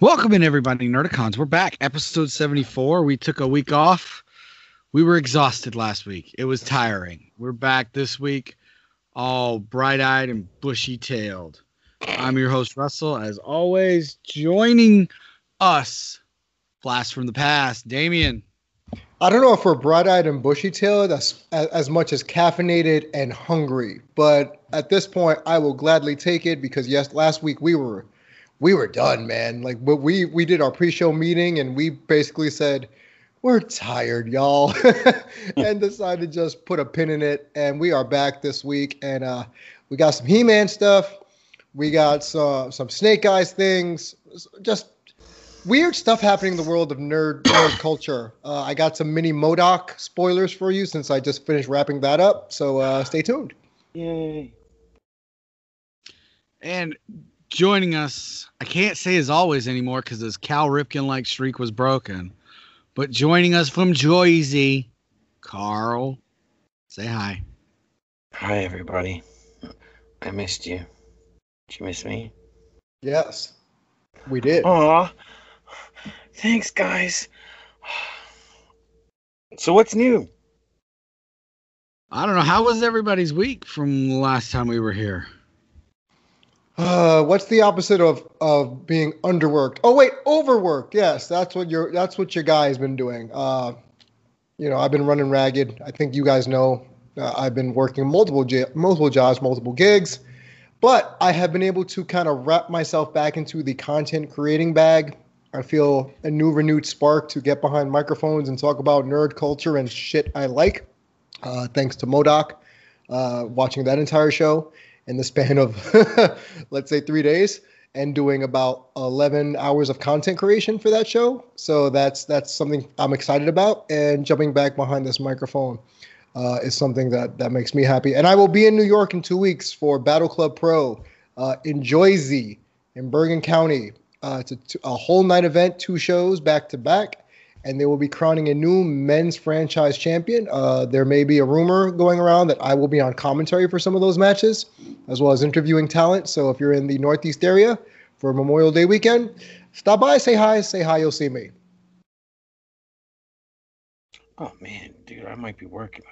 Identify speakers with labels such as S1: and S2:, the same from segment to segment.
S1: Welcome in, everybody, Nerdicons. We're back, episode 74. We took a week off. We were exhausted last week. It was tiring. We're back this week, all bright eyed and bushy tailed. I'm your host, Russell. As always, joining us, Blast from the Past, Damien.
S2: I don't know if we're bright-eyed and bushy-tailed as, as much as caffeinated and hungry, but at this point, I will gladly take it because yes, last week we were we were done, man. Like, but we we did our pre-show meeting and we basically said we're tired, y'all, and decided to just put a pin in it. And we are back this week, and uh, we got some He-Man stuff. We got some some Snake Eyes things. Just weird stuff happening in the world of nerd nerd culture. Uh, I got some mini MODOK spoilers for you since I just finished wrapping that up. So uh, stay tuned.
S3: Yay.
S1: And joining us, I can't say as always anymore because his Cal Ripken like streak was broken. But joining us from Jersey, Carl. Say hi.
S3: Hi, everybody. I missed you. Did you miss me?
S2: Yes, we did.
S3: Aw. Thanks, guys. So, what's new?
S1: I don't know. How was everybody's week from the last time we were here?
S2: Uh, what's the opposite of of being underworked? Oh wait, overworked. Yes, that's what your that's what your guy has been doing. Uh, you know, I've been running ragged. I think you guys know. Uh, I've been working multiple multiple jobs, multiple gigs, but I have been able to kind of wrap myself back into the content creating bag. I feel a new renewed spark to get behind microphones and talk about nerd culture and shit I like. Uh, thanks to MODOK, uh, watching that entire show in the span of let's say three days and doing about 11 hours of content creation for that show. So that's that's something i'm excited about and jumping back behind this microphone uh, is something that that makes me happy. And i will be in new york in two weeks for battle club pro uh, in Jersey, in bergen county uh, it's a, a whole night event two shows back to back and they will be crowning a new men's franchise champion. Uh, there may be a rumor going around that I will be on commentary for some of those matches, as well as interviewing talent. So if you're in the Northeast area for Memorial Day weekend, stop by, say hi, say hi, you'll see me.
S3: Oh, man, dude, I might be working.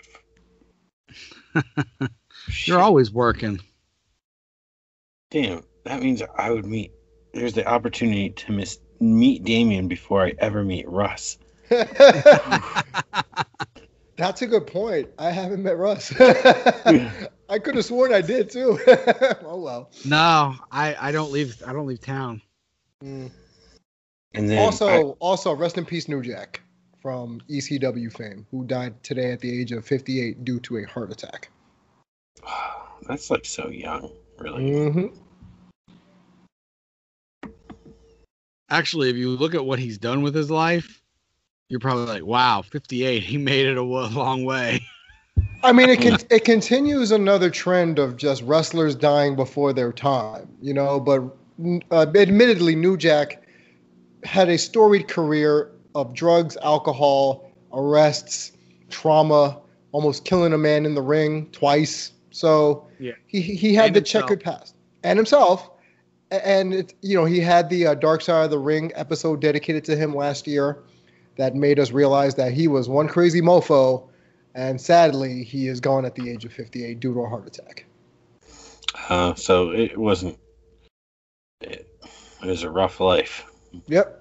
S1: You're always working.
S3: Damn, that means I would meet. There's the opportunity to miss meet Damien before I ever meet Russ.
S2: That's a good point. I haven't met Russ. I could have sworn I did too. oh well.
S1: No, I I don't leave. I don't leave town.
S2: Mm.
S3: And then
S2: Also,
S3: I-
S2: also rest in peace, New Jack from ECW fame, who died today at the age of 58 due to a heart attack.
S3: that's like so young, really.
S2: hmm
S1: Actually, if you look at what he's done with his life, you're probably like, wow, 58. He made it a long way.
S2: I mean, it can it continues another trend of just wrestlers dying before their time, you know. But uh, admittedly, New Jack had a storied career of drugs, alcohol, arrests, trauma, almost killing a man in the ring twice. So
S1: Yeah.
S2: he he had
S1: And
S2: the
S1: himself.
S2: checkered past, and himself, and it, you know he had the uh, Dark Side of the Ring episode dedicated to him last year, that made us realize that he was one crazy mofo and sadly, he is gone at the age of 58 due to a heart attack.
S3: Uh, so it wasn't. It, it was a rough life.
S2: Yep.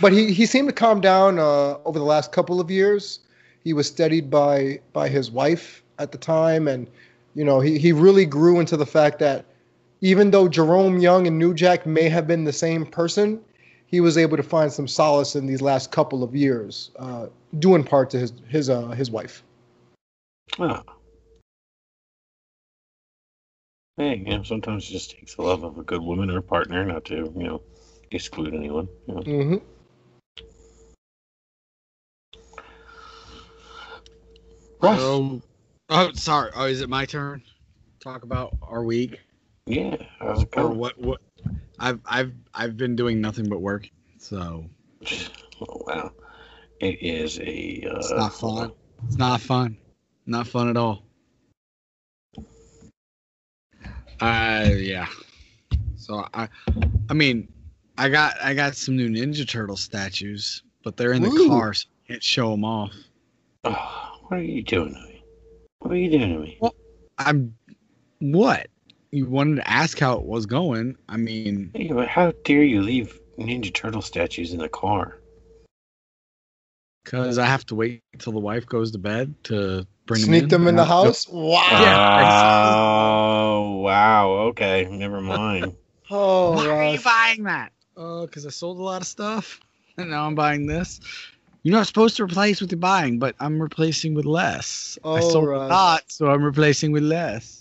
S2: But he, he seemed to calm down uh, over the last couple of years. He was steadied by by his wife at the time, and you know he, he really grew into the fact that even though Jerome Young and New Jack may have been the same person, he was able to find some solace in these last couple of years, uh, due in part to his his uh, his wife.
S3: Oh. Hey, you know, sometimes it just takes the love of a good woman or partner not to, you know, exclude anyone. You know.
S2: hmm
S3: Russ,
S1: So, oh, sorry. Oh, is it my turn? Talk about our week
S3: yeah, how's it
S1: or what? What? I've I've I've been doing nothing but work. So
S3: Oh, wow. It is a. Uh,
S1: it's not fun. It's not fun. Not fun at all. Uh, yeah. So I, I mean, I got I got some new Ninja Turtle statues, but they're in the
S2: Ooh.
S1: car, so I can't show them off.
S3: Oh, what are you doing to me? What are you doing to me?
S1: Well- I'm what? You wanted to ask how it was going. I mean,
S3: Hey, but how dare you leave Ninja Turtle statues in the car?
S1: because I have to wait till the wife goes to bed to bring
S2: Sneak them in the house. Wow.
S1: Yeah.
S3: Oh, wow. Okay, never mind.
S2: Oh,
S1: Why are you buying that? Oh, because I sold a lot of stuff, and now I'm buying this. You're not supposed to replace with you're buying, but I'm replacing with less. I
S2: Oh,
S1: sold
S2: right.
S1: a lot, so I'm replacing with less.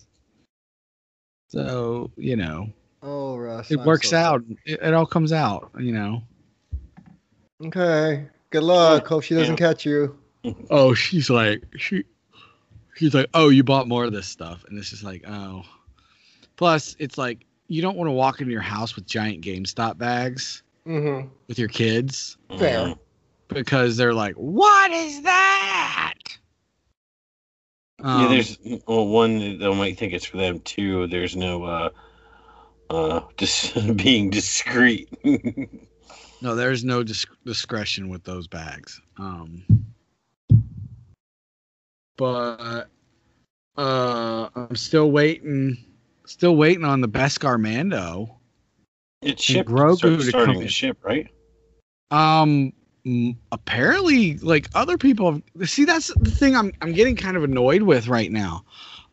S1: So you know,
S2: Oh, Russ.
S1: it
S2: I'm
S1: works
S2: so
S1: out. It, it all comes out. You know.
S2: Okay. Good luck. Hope she doesn't catch you.
S1: Oh, she's like she. She's like, oh, you bought more of this stuff, and it's just like, oh. Plus, it's like you don't want to walk into your house with giant GameStop bags
S2: Mm-hmm.
S1: with your kids.
S2: Fair.
S3: Mm.
S1: because they're like, "What is that?"
S3: Yeah,
S1: Um,
S3: there's well, one they might think it's for them too. There's no uh, uh, just being discreet.
S1: no, there's no dis- discretion with those bags. Um, but uh, I'm still waiting, still waiting on the Beskar Mando.
S3: it's shipped.
S1: Grogu to
S3: starting
S1: come
S3: to ship, right?
S1: Um, apparently, like other people have. See, that's the thing. I'm I'm getting kind of annoyed with right now.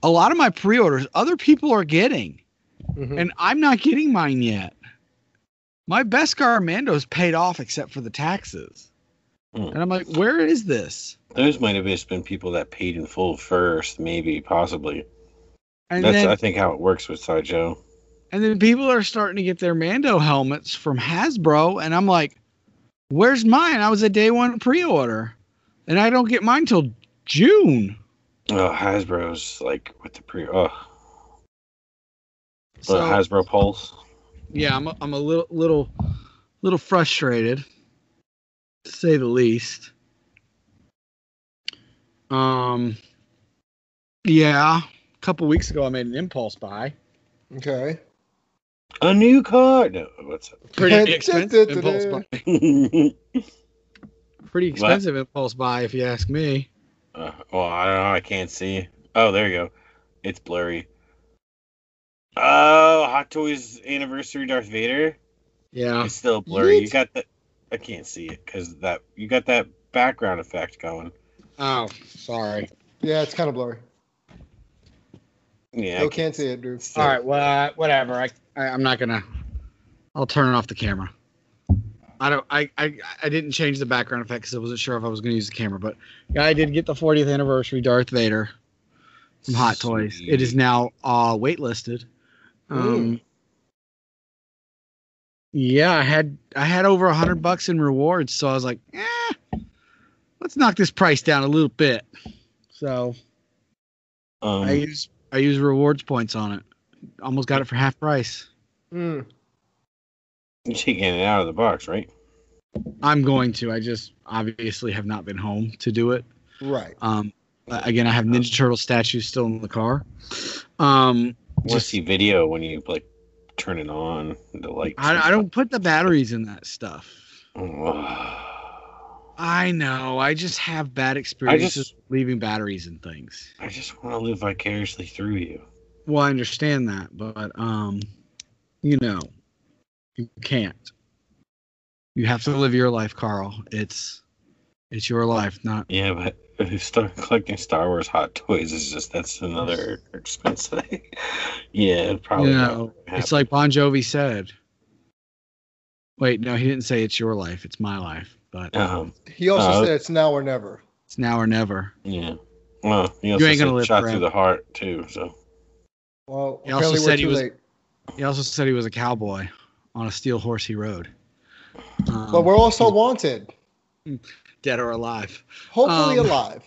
S1: A lot of my pre-orders, other people are getting.
S2: Mhm.
S1: and I'm not getting mine yet. My Beskar Mando's paid off except for the taxes.
S3: Hmm.
S1: And I'm like, where is this?
S3: Those might have just been people that paid in full first, maybe, possibly.
S1: And
S3: That's
S1: then
S3: I think how it works with Sideshow.
S1: and then people are starting to get their Mando helmets from Hasbro, and I'm like, where's mine? I was a day one pre-order, and I don't get mine till June.
S3: Oh, Hasbro's like with the pre. Oh,
S1: So
S3: the Hasbro Pulse.
S1: yeah, I'm a, I'm a little little little frustrated, to say the least. Um, yeah, a couple weeks ago I made an impulse buy.
S2: Okay.
S3: A new card. No, what's
S1: Pretty expensive impulse buy. Pretty expensive impulse buy, if you ask me.
S3: uh, well, I don't know. I can't see. Oh, there you go. It's blurry. Oh, Hot Toys anniversary Darth Vader.
S1: Yeah,
S3: It's still blurry. You got that. I can't see it because that you got that background effect going.
S1: Oh, sorry.
S2: Yeah, it's kind of blurry.
S3: Yeah, I
S2: Still can't see it, dude.
S3: still-
S1: All right. Well, uh, whatever. I, I I'm not gonna. I'll turn off the camera. I don't. I I, I didn't change the background effect because I wasn't sure if I was gonna use the camera. But yeah, I did get the 40th anniversary Darth Vader from Hot Toys. It is now uh waitlisted. Um.
S2: Ooh.
S1: Yeah, I had I had over a hundred bucks in rewards, so I was like, eh, let's knock this price down a little bit. So
S3: Um,
S1: I use I use rewards points on it. Almost got it for half price.
S2: Mm.
S3: you're taking it out of the box, right?
S1: I'm going to. I just obviously have not been home to do it.
S2: Right.
S1: Um, again, I have Ninja Turtle statues still in the car. Um,
S3: I want to
S1: just
S3: see video when you like turn it on. The lights.
S1: I, I don't put the batteries in that stuff. I know. I just have bad experiences
S3: just-
S1: leaving batteries and things.
S3: I just want to live vicariously through you.
S1: Well, I understand that, but um, you know, you can't. You have to live your life, Carl. It's it's your life, not
S3: Yeah, but if you start collecting Star Wars hot toys, it's just that's another expense. thing. yeah, probably.
S1: you know. It's like Bon Jovi said. Wait, no, he didn't say it's your life. It's my life, but
S3: Um,
S2: He also
S3: Uh,
S2: said it's now or never.
S1: it's now or never.
S3: yeah. Well, he also
S1: ain't gonna
S3: said
S1: live
S3: shot
S1: forever.
S3: through the heart too. So
S2: Well,
S1: He also
S2: we're
S1: said he was-
S2: late.
S1: He also said he was a cowboy on a steel horse he rode. Um,
S2: But we're also wanted.
S1: dead or alive.
S2: Hopefully
S1: Um,
S2: alive.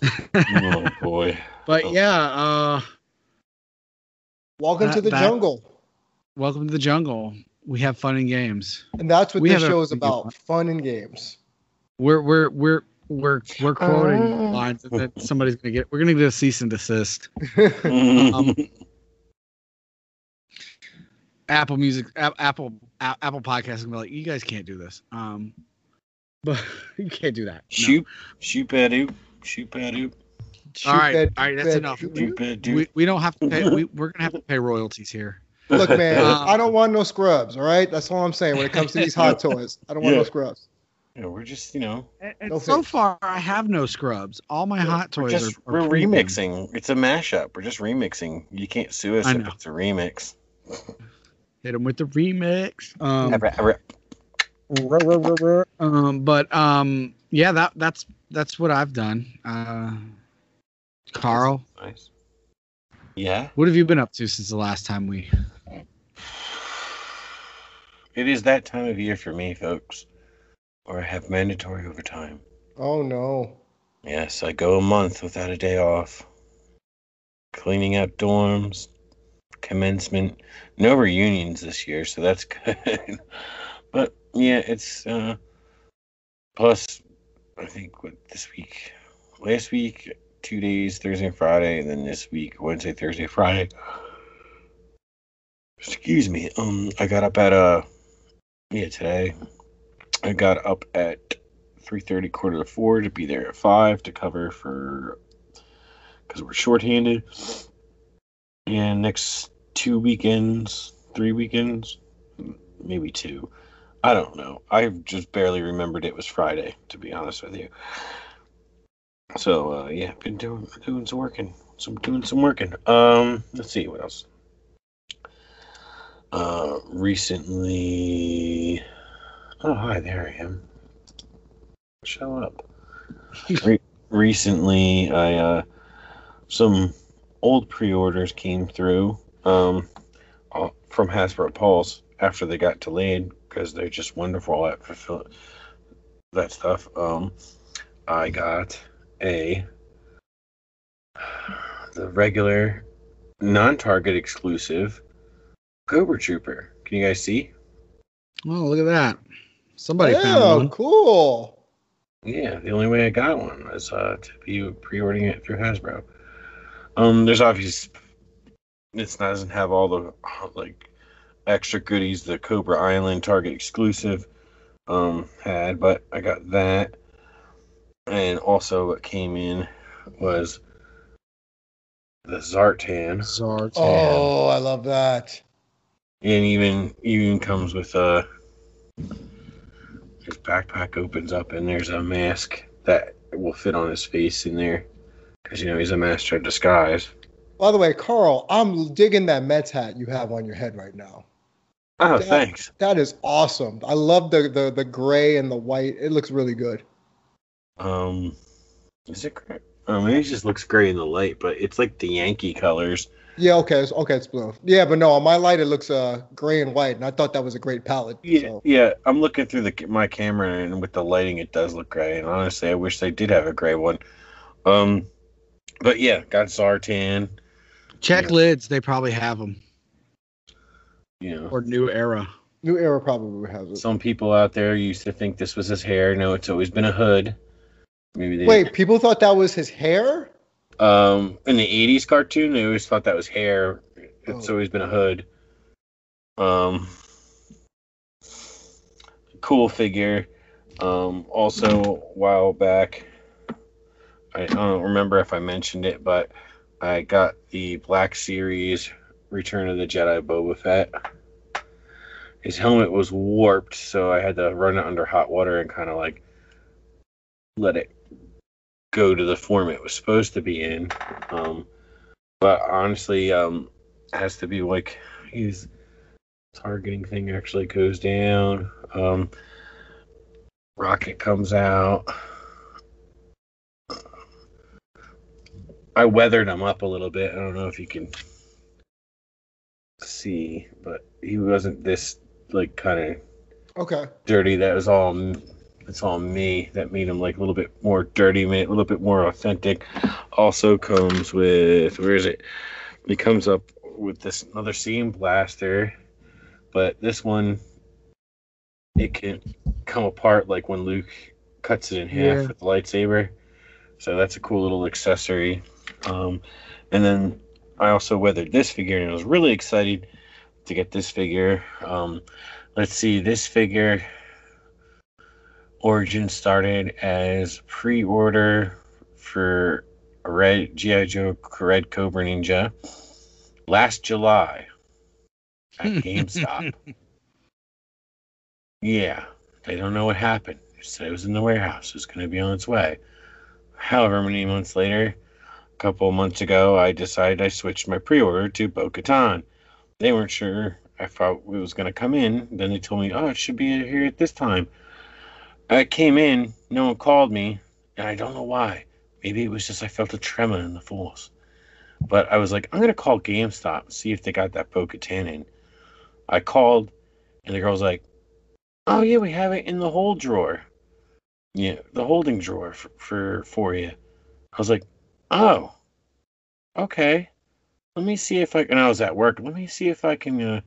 S3: oh boy.
S1: But
S3: Oh.
S1: yeah, uh,
S2: Welcome
S1: that-
S2: to the
S1: that-
S2: jungle.
S1: welcome to the jungle. We have fun and games.
S2: And that's what
S1: we
S2: this show is about. Fun and games.
S1: We're we're we're we're we're quoting
S3: Uh.
S1: lines that somebody's gonna get. We're gonna get a cease and desist.
S3: Um,
S1: Apple Music, A- Apple, A- Apple Podcasts, and be like, you guys can't do this. Um, but you can't do that. No.
S3: Shoot, shoot, badoo, shoot, badoo,
S2: Shoot
S1: All right,
S2: that-
S1: all right, that's enough.
S2: shoot
S3: shoot,
S2: that-
S3: badoo.
S1: We, we don't have to pay. We, we're gonna have to pay royalties here.
S2: Look, man, I don't want no scrubs. All right, that's all I'm saying when it comes to these hot toys. I don't want no scrubs.
S3: Yeah, we're just, you know,
S1: And, and
S2: No
S1: so
S2: thanks.
S1: far, I have no scrubs. All my hot
S3: we're
S1: toys
S3: just
S1: are, are
S3: we're
S1: premium.
S3: remixing. It's a mashup. We're just remixing. You can't sue us
S1: I
S3: if
S1: know.
S3: it's a remix.
S1: Hit them with the remix. Um,
S3: Abra- abra-
S1: um, but um, yeah, that that's that's what I've done. Uh, Carl,
S3: Nice. Yeah,
S1: what have you been up to since the last time we?
S3: It is that time of year for me, folks, where I have mandatory overtime.
S2: Oh no.
S3: Yes, I go a month without a day off. Cleaning out dorms, commencement, no reunions this year, so that's good. but yeah, it's uh plus I think what this week last week two days, Thursday and Friday, and then this week, Wednesday, Thursday, Friday. Excuse me. Um I got up at uh yeah, today. I got up at three thirty, quarter to four to be there at five to cover for because we're shorthanded. And next two weekends, three weekends, maybe two. I don't know. I just barely remembered it was Friday, to be honest with you. So uh, yeah, been doing doing some working, some doing some working. Um, let's see what else. Uh, recently. Oh hi, there I am. Show up. Re- recently, I uh, some old pre-orders came through um, uh, from Hasbro Pulse after they got delayed because they're just wonderful at fulfill that stuff. Um, I got a the regular non-target exclusive Cobra Trooper. Can you guys see?
S1: Oh, look at that! Somebody
S2: yeah,
S1: found one.
S2: cool.
S3: Yeah, the only way I got one was uh, to be pre-ordering it through Hasbro. Um, there's obviously it doesn't have all the like extra goodies the Cobra Island Target exclusive um had, but I got that, and also what came in was the Zartan,
S1: Zartan.
S2: Oh, I love that.
S3: And even even comes with a his backpack opens up and there's a mask that will fit on his face in there because you know he's a master of disguise.
S2: By the way, Carl, I'm digging that Mets hat you have on your head right now.
S3: Oh,
S2: Yeah.
S3: thanks.
S2: That is awesome. I love the the, the gray and the white. It looks really good.
S3: Um, is it gray? Oh, maybe it just looks gray in the light, but it's like the Yankee colors.
S2: Yeah, okay, it's, okay, it's blue. Yeah, but no, on my light it looks uh gray and white, and I thought that was a great palette.
S3: Yeah,
S2: so.
S3: yeah. I'm looking through the my camera, and with the lighting, it does look gray. And honestly, I wish they did have a gray one. Um, but yeah, got Zartan.
S1: Check
S3: Yeah.
S1: lids; they probably have them.
S3: Yeah.
S1: Or New Era.
S2: New Era probably has it.
S3: some people out there used to think this was his hair. No, it's always been a hood. Maybe they
S2: Wait, people thought that was his hair?
S3: Um, in the '80s cartoon, they always thought that was hair. It's
S2: Oh.
S3: always been a hood. Um, cool figure. Um, also, a while back, I don't remember if I mentioned it, but I got the Black Series Return of the Jedi Boba Fett. His helmet was warped, so I had to run it under hot water and kind of like let it go to the form it was supposed to be in. Um, but honestly, um, has to be like his targeting thing actually goes down. Um, rocket comes out. I weathered him up a little bit. I don't know if you can see, but he wasn't this like kind of
S2: Okay.
S3: dirty. That was all. It's all me. That made him like a little bit more dirty, made a little bit more authentic. Also comes with where is it? He comes up with this another seam blaster, but this one it can come apart like when Luke cuts it in half
S1: Yeah.
S3: with the lightsaber. So that's a cool little accessory. Um, and then I also weathered this figure and I was really excited to get this figure. Um, let's see, this figure origin started as pre-order for a red GI Joe Red Cobra Ninja last July at hmm. GameStop. yeah, they don't know what happened. They said it was in the warehouse. It was going to be on its way. However, many months later, a couple of months ago, I decided I switched my pre-order to Bo-Katan. They weren't sure I thought it was going to come in. Then they told me, oh, it should be here at this time. I came in, no one called me, and I don't know why. Maybe it was just I felt a tremor in the force. But I was like, I'm gonna call GameStop see if they got that Bo-Katan in. I called, and the girl's like, "Oh yeah, we have it in the hold drawer. Yeah, the holding drawer for for, for you." I was like, "Oh, okay. Let me see if I." And I was at work. Let me see if I can uh,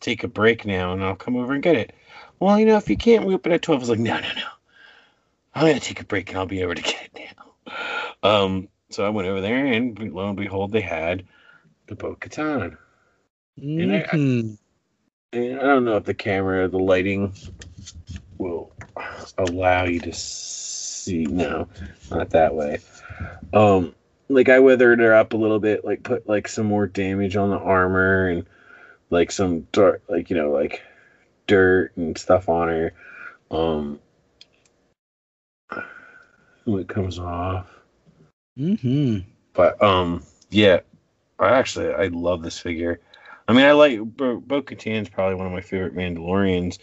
S3: take a break now, and I'll come over and get it. Well, you know, if you can't, we open at twelve. I was like, "No, no, no. I'm gonna take a break, and I'll be over to get it now." Um, so I went over there, and lo and behold, they had the Bo Katan. And I-
S1: Mhm.
S3: And I don't know if the camera, the lighting will allow you to see. No, not that way. Um, like I weathered her up a little bit, like put like some more damage on the armor and like some dirt, like you know, like dirt and stuff on her. Um, it comes off.
S1: Mhm.
S3: But um, yeah, I actually I love this figure. I mean, I like Bo Katan's probably one of my favorite Mandalorians,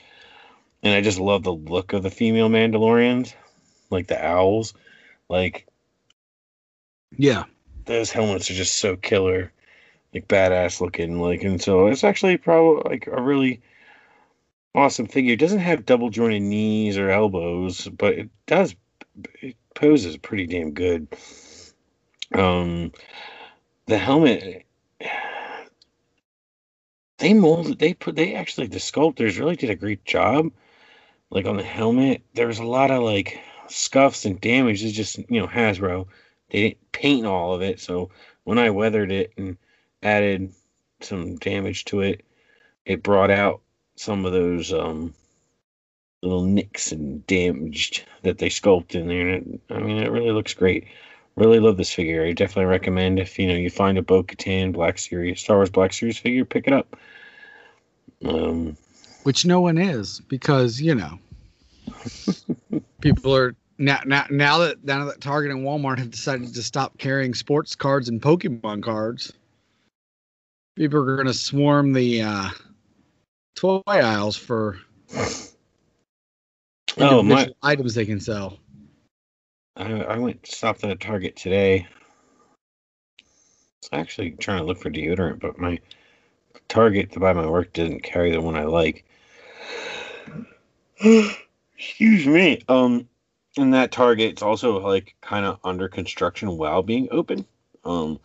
S3: and I just love the look of the female Mandalorians, like the owls. Like
S1: Yeah.
S3: those helmets are just so killer, like badass looking. Like, and so it's actually probably like a really awesome figure. It doesn't have double jointed knees or elbows, but it does. It poses pretty damn good. Um, the helmet. They molded. They put. They actually. The sculptors really did a great job. Like on the helmet, there was a lot of like scuffs and damage. It's just you know Hasbro. They didn't paint all of it, so when I weathered it and added some damage to it, it brought out some of those um, little nicks and damaged that they sculpted in there. And it, I mean, it really looks great. Really love this figure. I definitely recommend if you know you find a Bo-Katan Black Series, Star Wars Black Series figure, pick it up. Um,
S1: Which no one is because you know people are now now now that now that Target and Walmart have decided to stop carrying sports cards and Pokemon cards. People are going to swarm the uh, toy aisles for
S3: Oh, my-
S1: items they can sell.
S3: I, I went stopped at a Target today. I was actually trying to look for deodorant, but my Target to buy my work didn't carry the one I like. Excuse me. Um, and that Target's also like kind of under construction while being open. Um,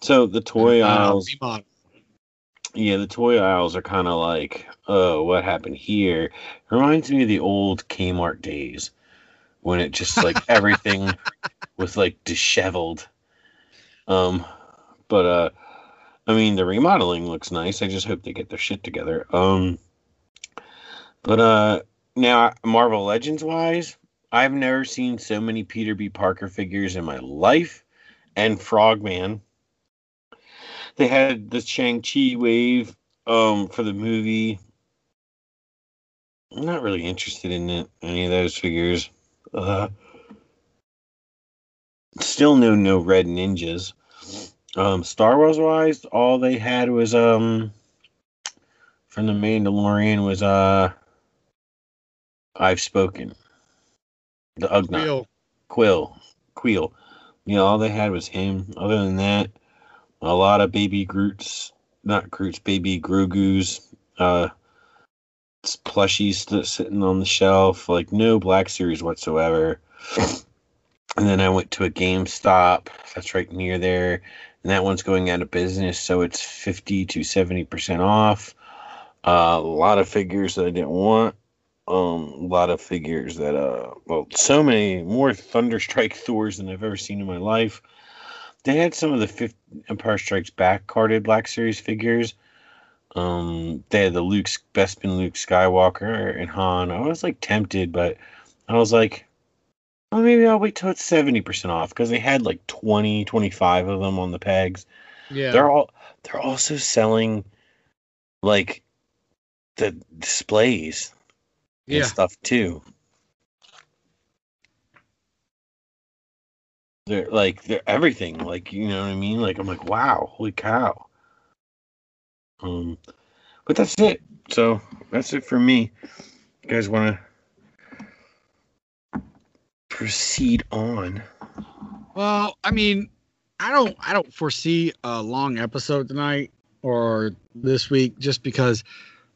S3: so the toy
S1: Uh,
S3: aisles.
S1: remodel.
S3: Yeah, the toy aisles are kind of like, oh, what happened here? Reminds me of the old Kmart days when it just like everything was like disheveled. Um, but uh, I mean, the remodeling looks nice. I just hope they get their shit together. Um, but uh, now Marvel Legends wise, I've never seen so many Peter B. Parker figures in my life, and Frogman. They had the Shang Chi wave um for the movie. I'm not really interested in it, any of those figures. Uh, still no no red ninjas. Um, Star Wars wise, all they had was um from the Mandalorian was uh I've spoken. The Ugnaught.
S1: Quill.
S3: Quill, Queel. You know, all they had was him. Other than that, a lot of baby Groots, not Groots, baby Grogu's, uh, plushies sitting on the shelf. Like no Black Series whatsoever. And then I went to a GameStop that's right near there, and that one's going out of business, so it's fifty to seventy percent off. Uh, a lot of figures that I didn't want um a lot of figures that uh well so many more thunderstrike thors than i've ever seen in my life they had some of the fifth empire strikes back carded black series figures Um, they had the Luke's Bespin Luke Skywalker and Han. I was like tempted, but I was like, well, maybe I'll wait till it's 70% off because they had like 20, 25 of them on the pegs.
S1: Yeah.
S3: They're all they're also selling like the displays and stuff too. They're like they're everything, like you know what I mean. Like I'm like, wow, holy cow. Um, but that's it. So that's it for me. You guys want to proceed on?
S1: Well, I mean, I don't I don't foresee a long episode tonight or this week just because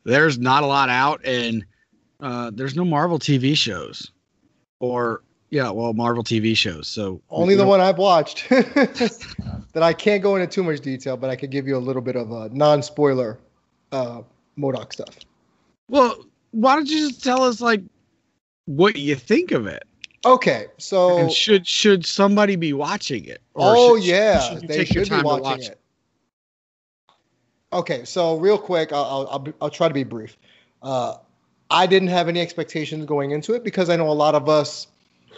S1: there's not a lot out and uh, there's no Marvel TV shows or yeah, well, Marvel TV shows. So
S2: Only the one I've watched that I can't go into too much detail, but I could give you a little bit of a non-spoiler uh, MODOK stuff.
S1: Well, why don't you just tell us like what you think of it?
S2: Okay, so
S1: and should should somebody be watching it?
S2: oh
S1: should-
S2: yeah,
S1: should
S2: they should be watching
S1: watch
S2: it. Okay, so real quick, I'll I'll, I'll, I'll try to be brief. Uh, I didn't have any expectations going into it because I know a lot of us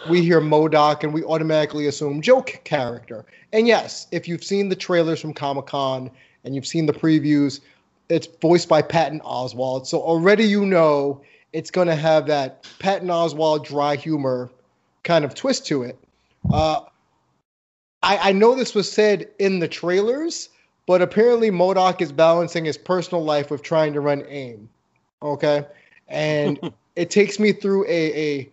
S2: we hear MODOK and we automatically assume joke character. And yes, if you've seen the trailers from Comic Con and you've seen the previews, it's voiced by Patton Oswalt. So already you know it's going to have that Patton Oswalt dry humor kind of twist to it. Uh, I, I know this was said in the trailers, but apparently MODOK is balancing his personal life with trying to run AIM. Okay. And it takes me through a, a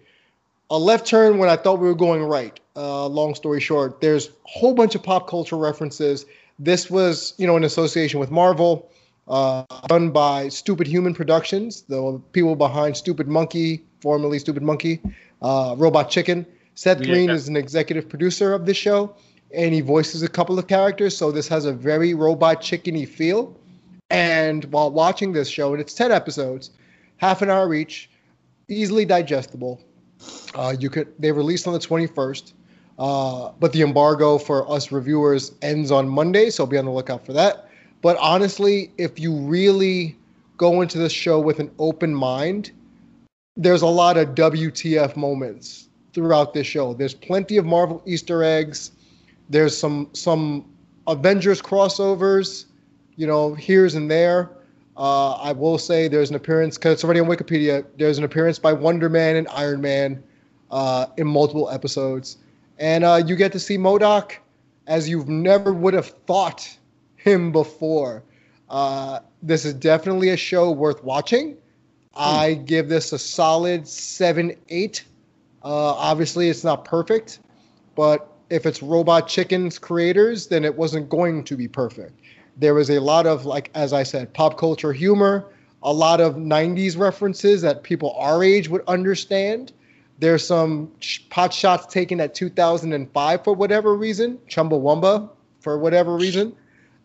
S2: a left turn when I thought we were going right. Uh, long story short, there's a whole bunch of pop culture references. This was, you know, in association with Marvel, uh, done by Stupid Human Productions, the people behind Stoopid Monkey, formerly Stoopid Monkey, uh, Robot Chicken. Seth
S1: Yeah.
S2: Green is an executive producer of this show, and he voices a couple of characters. So this has a very Robot Chickeny feel. And while watching this show, and it's 10 episodes, half an hour each, easily digestible. Uh, you could they released on the 21st, uh, but the embargo for us reviewers ends on Monday, so be on the lookout for that. But honestly, if you really go into this show with an open mind, there's a lot of WTF moments throughout this show. There's plenty of Marvel Easter eggs. There's some some Avengers crossovers, you know, here's and there. Uh, I will say there's an appearance because it's already on Wikipedia. There's an appearance by Wonder Man and Iron Man uh, in multiple episodes, and uh, you get to see MODOK as you've never would have thought him before. Uh, this is definitely a show worth watching. I give this a solid seven, eight. Uh, obviously, it's not perfect, but if it's Robot Chicken's creators, then it wasn't going to be perfect. There was a lot of, like, as I said, pop culture humor, a lot of 90s references that people our age would understand. There's some pot shots taken at 2005 for whatever reason, Chumbawamba for whatever reason.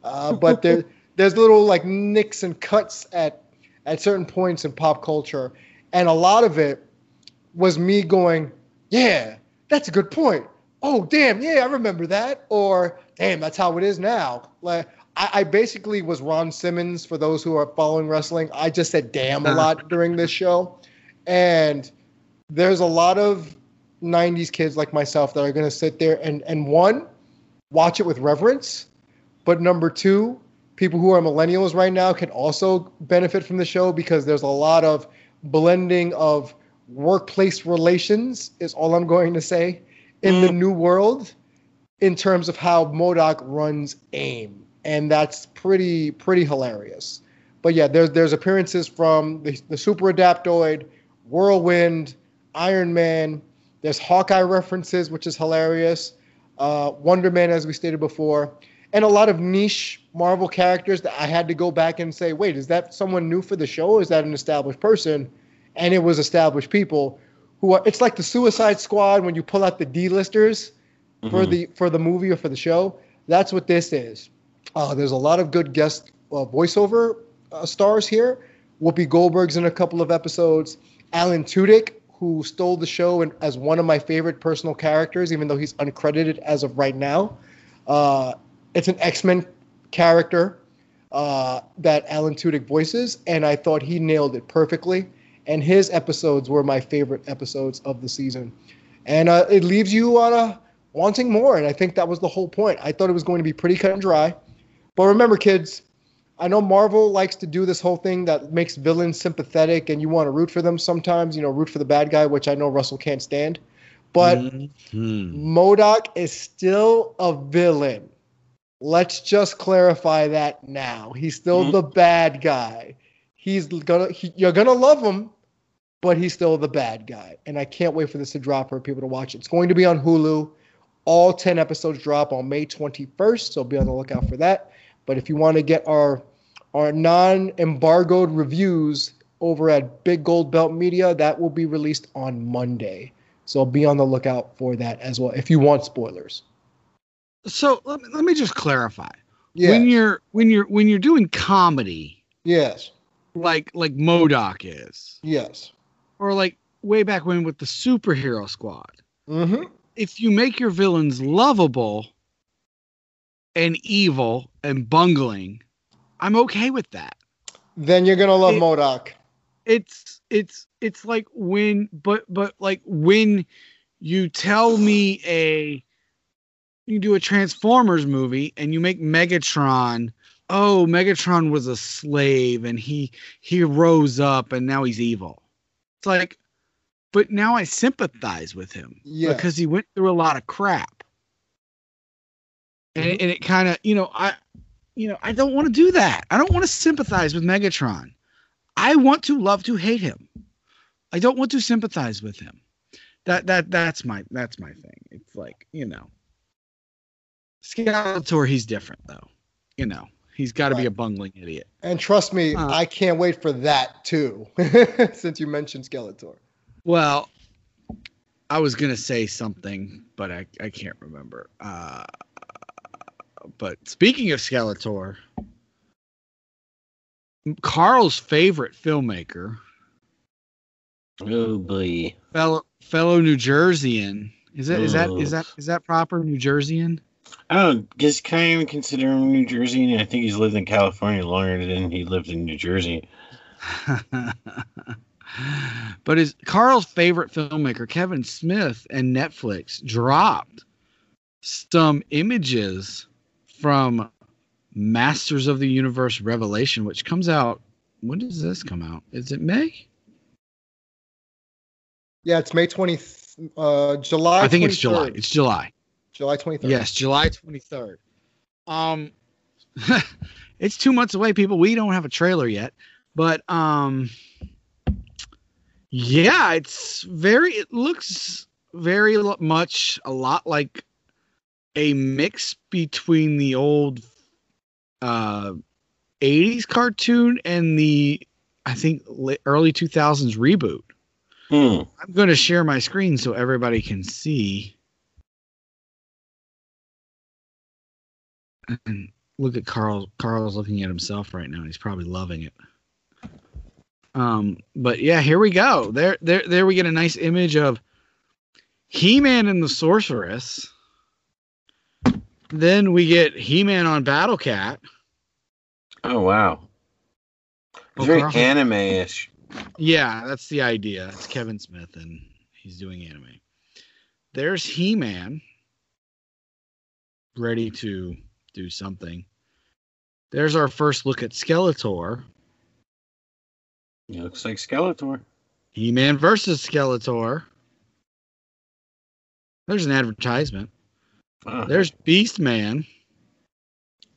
S2: Uh, but there, there's little like nicks and cuts at at certain points in pop culture, and a lot of it was me going, "Yeah, that's a good point." Oh, damn, yeah, I remember that. Or, damn, that's how it is now. Like, I, I basically was Ron Simmons for those who are following wrestling. I just said "damn" a lot during this show, and there's a lot of 90s kids like myself that are going to sit there and and one watch it with reverence. But number two people who are millennials right now can also benefit from the show because there's a lot of blending of workplace relations is all i'm going to say in the mm. new world in terms of how MODOK runs aim and that's pretty pretty hilarious but yeah there's there's appearances from the, the super adaptoid whirlwind Iron Man. There's Hawkeye references, which is hilarious. Uh, Wonder Man, as we stated before, and a lot of niche Marvel characters that I had to go back and say, wait, is that someone new for the show, is that an established person? And it was established people who are. It's like the Suicide Squad when you pull out the D-listers for
S3: Mhm.
S2: the for the movie or for the show. That's what this is. Uh, there's a lot of good guest uh, voiceover uh, stars here. Whoopi Goldberg's in a couple of episodes. Alan Tudyk, who stole the show and as one of my favorite personal characters, even though he's uncredited as of right now. Uh, it's an X Men character. uh, that Alan Tudyk voices, and I thought he nailed it perfectly. And his episodes were my favorite episodes of the season, and uh, it leaves you on a wanting more. And I think that was the whole point. I thought it was going to be pretty cut and dry, but remember, kids, I know Marvel likes to do this whole thing that makes villains sympathetic, and you want to root for them sometimes. You know, root for the bad guy, which I know Russell can't stand. But
S1: Mhm.
S2: MODOK is still a villain. Let's just clarify that now. He's still
S3: Mhm.
S2: the bad guy. He's gonna he, you're gonna love him, but he's still the bad guy. And I can't wait for this to drop for people to watch. It's going to be on Hulu. All 10 episodes drop on May 21st, so be on the lookout for that. But if you want to get our our non-embargoed reviews over at Big Gold Belt Media, that will be released on Monday. So be on the lookout for that as well if you want spoilers.
S1: So let me, let me just clarify.
S2: Yeah.
S1: When you're when you're when you're doing comedy,
S2: yes.
S1: like like MODOK is,
S2: Yes.
S1: or like way back when with the superhero squad,
S2: Mm-hmm.
S1: if you make your villains lovable and evil and bungling, I'm okay with that.
S2: Then you're gonna love
S1: It-
S2: MODOK.
S1: It's it's it's like when but but like when you tell me a you do a Transformers movie and you make Megatron oh Megatron was a slave and he he rose up and now he's evil. It's like but now I sympathize with him
S2: Yeah.
S1: because he went through a lot of crap. And, it- and it kind of, you know, I you know, I don't want to do that. I don't want to sympathize with Megatron. I want to love to hate him. I don't want to sympathize with him. That that that's my that's my thing. It's like, you know. Skeletor, he's different though. You know, he's got to be a bungling idiot.
S2: And trust me,
S1: Uh.
S2: I can't wait for that too. Since you mentioned Skeletor.
S1: Well, I was gonna say something, but I, I can't remember. Uh, but speaking of Skeletor, Carl's favorite filmmaker,
S3: Oh boy.
S1: fellow fellow New Jerseyan, is that is that
S3: Oh.
S1: is that is that proper New Jerseyan?
S3: I don't guess can I even consider him New Jersey? And I think he's lived in California longer than he lived in New Jersey.
S1: but is Carl's favorite filmmaker, Kevin Smith, and Netflix dropped some images from Masters of the Universe Revelation, which comes out. When does this come out? Is it May?
S2: Yeah, it's May 20, uh, July.
S1: I think it's July. It's July.
S2: July 23rd.
S1: Yes, July 23rd. Um it's 2 months away people. We don't have a trailer yet, but um yeah, it's very it looks very much a lot like a mix between the old uh 80s cartoon and the I think early 2000s reboot.
S3: Hmm.
S1: I'm going to share my screen so everybody can see. And look at Carl. Carl's looking at himself right now. He's probably loving it. Um, but yeah, here we go. There, there, there. We get a nice image of He-Man and the Sorceress. Then we get He-Man on Battle Cat.
S3: Oh wow. It's very
S1: Carl.
S3: anime-ish.
S1: Yeah, that's the idea. It's Kevin Smith and he's doing anime. There's He Man ready to do something. There's our first look at Skeletor.
S3: It looks like Skeletor.
S1: He Man versus Skeletor. There's an advertisement. There's Beast Man.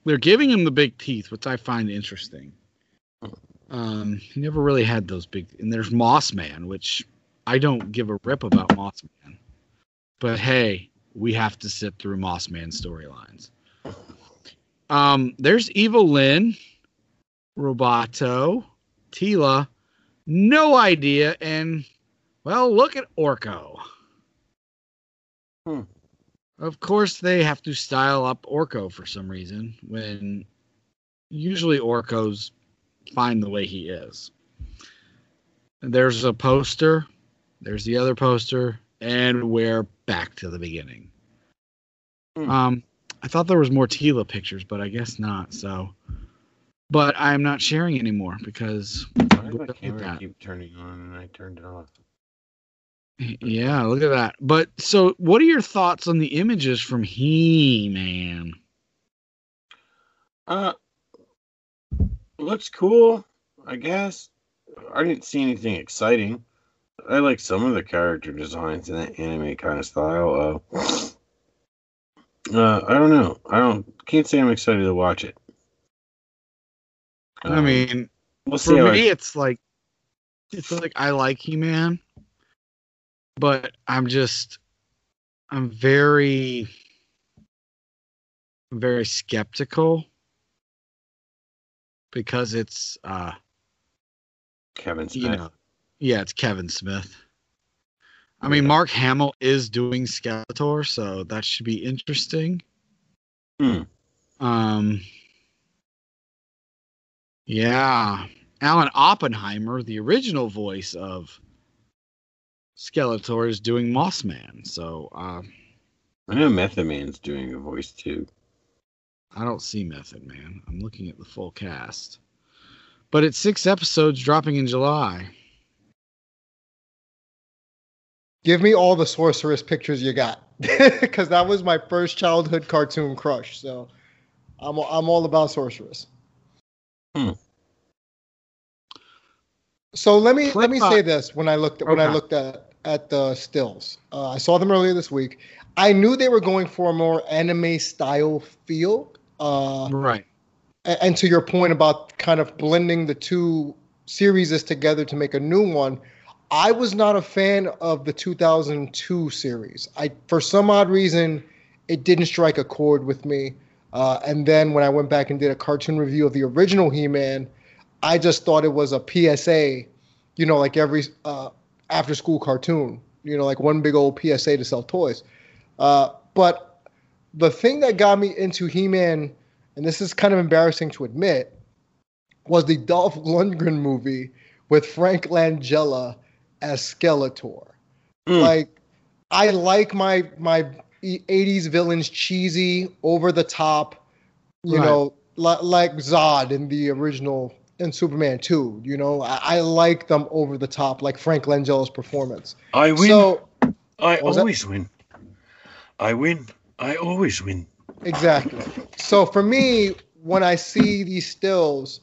S1: They're giving him the big teeth, which I find interesting. Um, he never really had those big. And there's Moss Man, which I don't give a rip about Moss Man. But hey, we have to sit through Moss Man storylines. Um, there's Evil Lyn, Roboto, Teela, no idea, and well, look at Orko.
S3: Hmm.
S1: Of course, they have to style up Orko for some reason when usually Orko's fine the way he is. There's a poster, there's the other poster, and we're back to the beginning.
S3: Hmm.
S1: Um, I thought there was more Teela pictures, but I guess not. So but I'm not sharing anymore because I
S3: my camera keep turning on and I turned it off?
S1: Yeah, look at that. But so, what are your thoughts on the images from He Man?
S3: Uh, looks cool, I guess. I didn't see anything exciting. I like some of the character designs in that anime kind of style. Uh, uh, I don't know. I don't can't say I'm excited to watch it.
S1: I
S3: Um,
S1: mean,
S3: we'll
S1: for me,
S3: I,
S1: it's like it's like I like He Man, but I'm just I'm very I'm very skeptical because it's uh
S3: Kevin Smith.
S1: you know yeah it's Kevin Smith. I mean Mark Hamill is doing Skeletor, so that should be interesting.
S3: Hmm.
S1: Um yeah. Alan Oppenheimer, the original voice of Skeletor, is doing Mossman. So uh,
S3: I know Method Man's doing a voice too.
S1: I don't see Method Man. I'm looking at the full cast. But it's six episodes dropping in July.
S2: Give me all the sorceress pictures you got, because that was my first childhood cartoon crush. So, I'm I'm all about sorceress.
S3: Hmm.
S2: So let me let me
S1: Flip
S2: say this when I looked when I looked at at the stills. Uh, I saw them earlier this week. I knew they were going for a more anime style feel. Uh,
S1: Right.
S2: and to your point about kind of blending the two series together to make a new one, I was not a fan of the 2002 series. I, for some odd reason, it didn't strike a chord with me. Uh, and then when I went back and did a cartoon review of the original He-Man, I just thought it was a PSA, you know, like every uh, after-school cartoon, you know, like one big old PSA to sell toys. Uh, but the thing that got me into He-Man and this is kind of embarrassing to admit, was the Dolph Lundgren movie with Frank Langella as Skeletor.
S3: Hmm.
S2: Like, I like my my 80s villains cheesy, over the top, you
S1: Right.
S2: know, li- like Zod in the original in Superman 2. You know, I, I like them over the top, like Frank Langella's performance.
S3: I win.
S2: So
S3: I
S2: was that?
S3: always win. I win. I always win.
S2: Exactly. So for me, when I see these stills,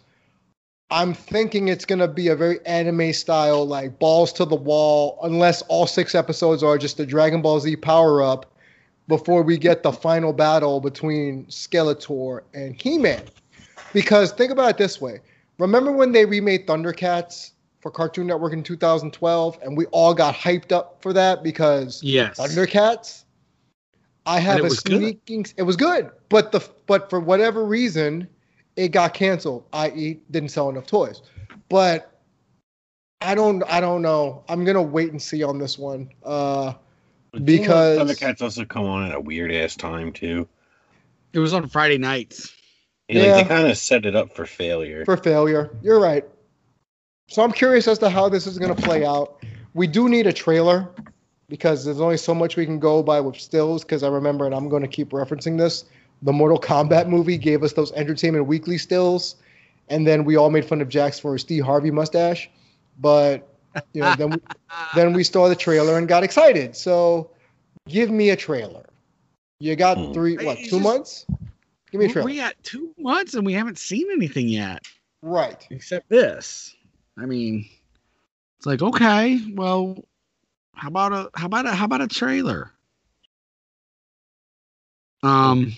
S2: I'm thinking it's gonna be a very anime style, like balls to the wall, unless all six episodes are just a Dragon Ball Z power up before we get the final battle between Skeletor and He-Man. Because think about it this way. Remember when they remade Thundercats for Cartoon Network in 2012 and we all got hyped up for that because
S1: Yes.
S2: Thundercats. I have a
S1: was good.
S2: sneaking. It was good, but the but for whatever reason, it got canceled. I.e., didn't sell enough toys. But I don't. I don't know. I'm gonna wait and see on this one. Uh, Because-
S3: Thundercats also come on at a weird ass time too.
S1: It was on Friday nights.
S3: And, like,
S2: Yeah.
S3: they kind of set it up for failure.
S2: for failure. You're right. So I'm curious as to how this is gonna play out. We do need a trailer because there's only so much we can go by with stills. Because I remember, and I'm going to keep referencing this. The Mortal Kombat movie gave us those Entertainment Weekly stills, and then we all made fun of Jax for his Steve Harvey mustache. But you know, then we, then we saw the trailer and got excited. So give me a trailer. You got
S3: Hmm.
S2: three, what, two
S1: just-
S2: months? Give me a trailer.
S1: we at two months and we haven't seen anything yet
S2: Right.
S1: except this. I mean, it's like okay, well, how about a how about a how about a trailer? Um,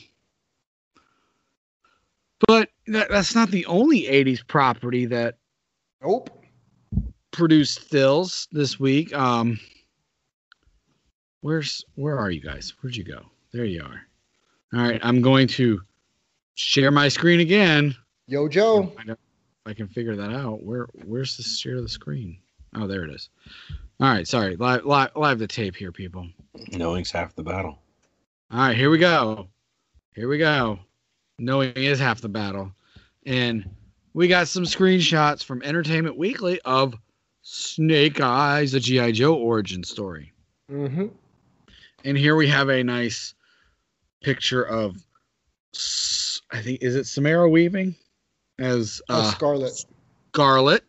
S1: but that, that's not the only '80s property that
S2: Nope.
S1: produced stills this week. Um, where's where are you guys? Where'd you go? There you are. All right, I'm going to share my screen again.
S2: Yo, Joe.
S1: Find out if I can figure that out. Where where's the share the screen? Oh, there it is. All right, sorry. Live live live the tape here, people.
S3: Knowing's half the battle.
S1: All right, here we go. Here we go. Knowing is half the battle. And we got some screenshots from Entertainment Weekly of Snake Eyes, a G.I. Joe origin story.
S2: Mm-hmm.
S1: And here we have a nice picture of, S- I think, is it Samara Weaving? as
S2: Oh,
S1: uh,
S2: Scarlett.
S1: Scarlett.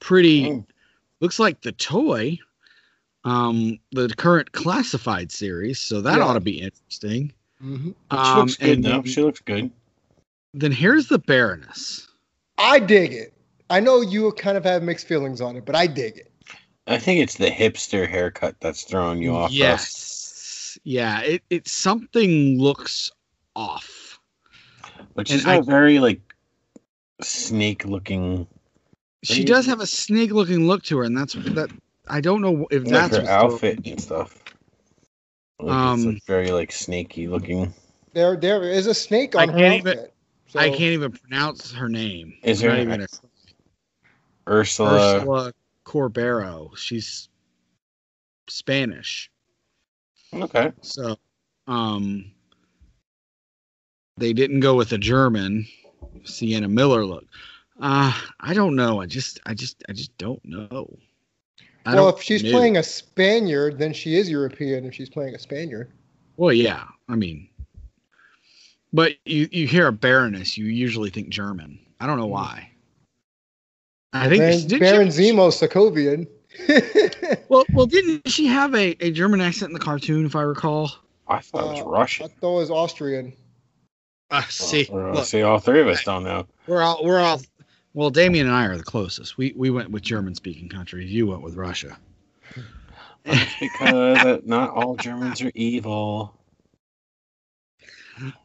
S1: Pretty
S3: Mm.
S1: looks like the toy. Um, the current classified series, so that
S2: Yeah.
S1: ought to be interesting.
S2: hmm
S3: She
S1: Um,
S3: looks good
S1: and
S3: though.
S1: then,
S3: She looks good.
S1: then here's the Baroness.
S2: I dig it. I know you kind of have mixed feelings on it, but I dig it.
S3: I think it's the hipster haircut that's throwing you off. Russ.
S1: Yes, yeah. It it something looks off.
S3: But
S1: And
S3: she's
S1: I-
S3: not very like snake looking.
S1: She
S3: Right.
S1: does have a snake looking look to her, and that's that. I don't know if
S3: Like
S1: that's
S3: her
S1: what's
S3: outfit
S1: throwing-
S3: and stuff. Like
S1: Um,
S3: it's like very like snaky looking.
S2: There, there is a snake
S1: I
S2: on her
S1: can't even-
S2: outfit.
S1: I can't even pronounce her name.
S3: Is there-
S1: even a-
S3: Ursula.
S1: Ursula Corbero. She's Spanish.
S3: Okay.
S1: So, um, they didn't go with a German Sienna Miller look. Uh, I don't know. I just, I just, I just don't know. I
S2: Well,
S1: don't
S2: if she's
S1: know.
S2: playing a Spaniard, then she is European. If she's playing a Spaniard,
S1: well, yeah. I mean, but you you hear a Baroness, you usually think German. I don't know why. I think
S2: Baron, Baron
S1: she-
S2: Zemo Sokovian.
S1: Well, well, didn't she have a, a German accent in the cartoon, if I recall?
S3: I thought it was
S2: Uh, I
S3: Russian.
S2: thought it was Austrian.
S1: Uh, see,
S3: Well,
S1: look,
S3: see, all three of us don't know.
S1: we're all we're all. Well, Damien and I are the closest. We we went with German speaking countries. You went with Russia.
S3: That's because uh, not all Germans are evil.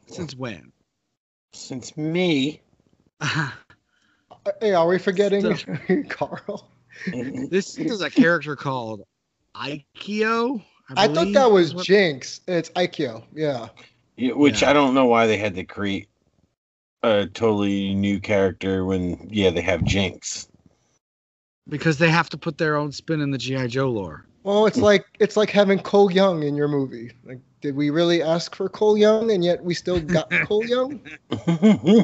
S1: Since when?
S3: Since me.
S2: Uh, Hey, are we forgetting Carl?
S1: this is a character called Aikio.
S2: I thought that was
S1: what-
S2: Jinx. It's Aikyo. Yeah.
S3: Yeah, which
S1: Yeah.
S3: I don't know why they had to create a totally new character when yeah they have Jinx.
S1: because they have to put their own spin in the GI Joe lore.
S2: Well, it's like it's like having Cole Young in your movie. Like, did we really ask for Cole Young, and yet we still got Cole Young?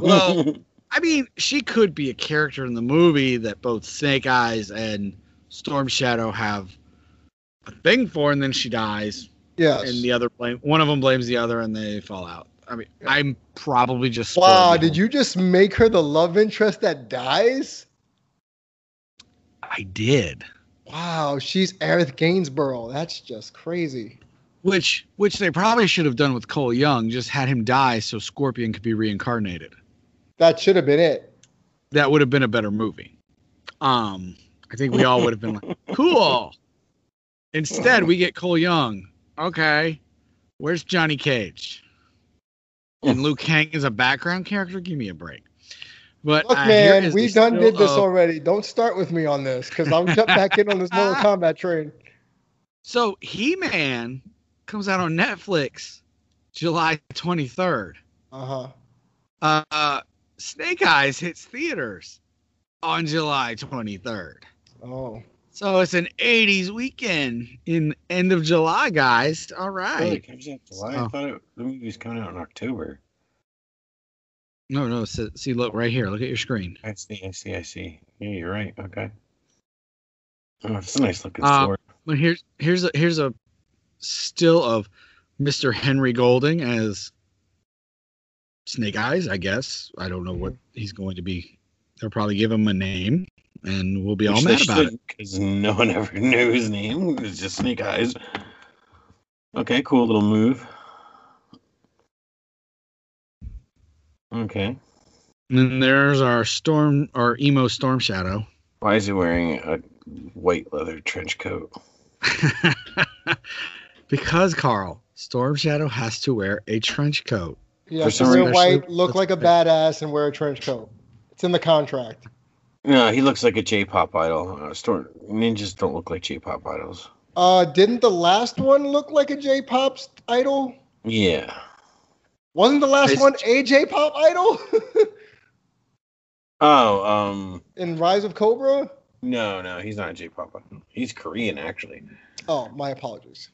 S1: Well- I mean, she could be a character in the movie that both Snake Eyes and Storm Shadow have a thing for, and then she dies,
S2: Yes.
S1: and the other blame one of them blames the other, and they fall out. I mean, I'm probably just
S2: wow, did you just make her the love interest that dies?
S1: I did.
S2: Wow, she's Aerith Gainsborough. That's just crazy.
S1: Which which they probably should have done with Cole Young, just had him die so Scorpion could be reincarnated.
S2: That should have been it.
S1: That would have been a better movie. Um, I think we all would have been like, cool. Instead, we get Cole Young. Okay. Where's Johnny Cage? And Liu Kang is a background character? Give me a break. But
S2: Look,
S1: uh,
S2: man, we done did this
S1: of-
S2: already. Don't start with me on this because I'll jump back in on this Mortal Kombat train.
S1: So He Man comes out on Netflix July 23rd.
S2: Uh huh.
S1: Uh, Snake Eyes hits theaters on July 23rd.
S2: Oh,
S1: So it's an 80s weekend in end of July, guys. All right.
S3: Really, it comes out July. I
S1: Oh.
S3: thought it, the movie was coming out in October.
S1: No, no. See, see, look right here. Look at your screen.
S3: I see, I see, I see. Yeah, you're right. Okay. Oh, it's a nice looking
S1: Uh,
S3: sword.
S1: But here's here's a here's a still of Mr. Henry Golding as Snake Eyes. I guess I don't know what he's going to be. They'll probably give him a name, and we'll be all mad about it.
S3: Because no one ever knew his name. It was just Snake Eyes. Okay, cool little move. Okay.
S1: And then there's our storm, our emo Storm Shadow.
S3: Why is he wearing a white leather trench coat?
S1: because Carl Storm Shadow has to wear a trench coat.
S2: yeah.
S3: For
S2: To
S3: some
S2: wear white, look like a badass, and wear a trench coat. It's in the contract.
S3: No, he looks like a J-pop idol. Uh, Storm ninjas don't look like J-pop idols.
S2: Uh, didn't the last one look like a J-pop idol?
S3: Yeah.
S2: Wasn't the last
S1: It's-
S2: one a J-pop idol
S3: Oh, um,
S2: in Rise of Cobra?
S3: no, no, he's not a J-pop idol. He's Korean actually.
S2: Oh, my apologies.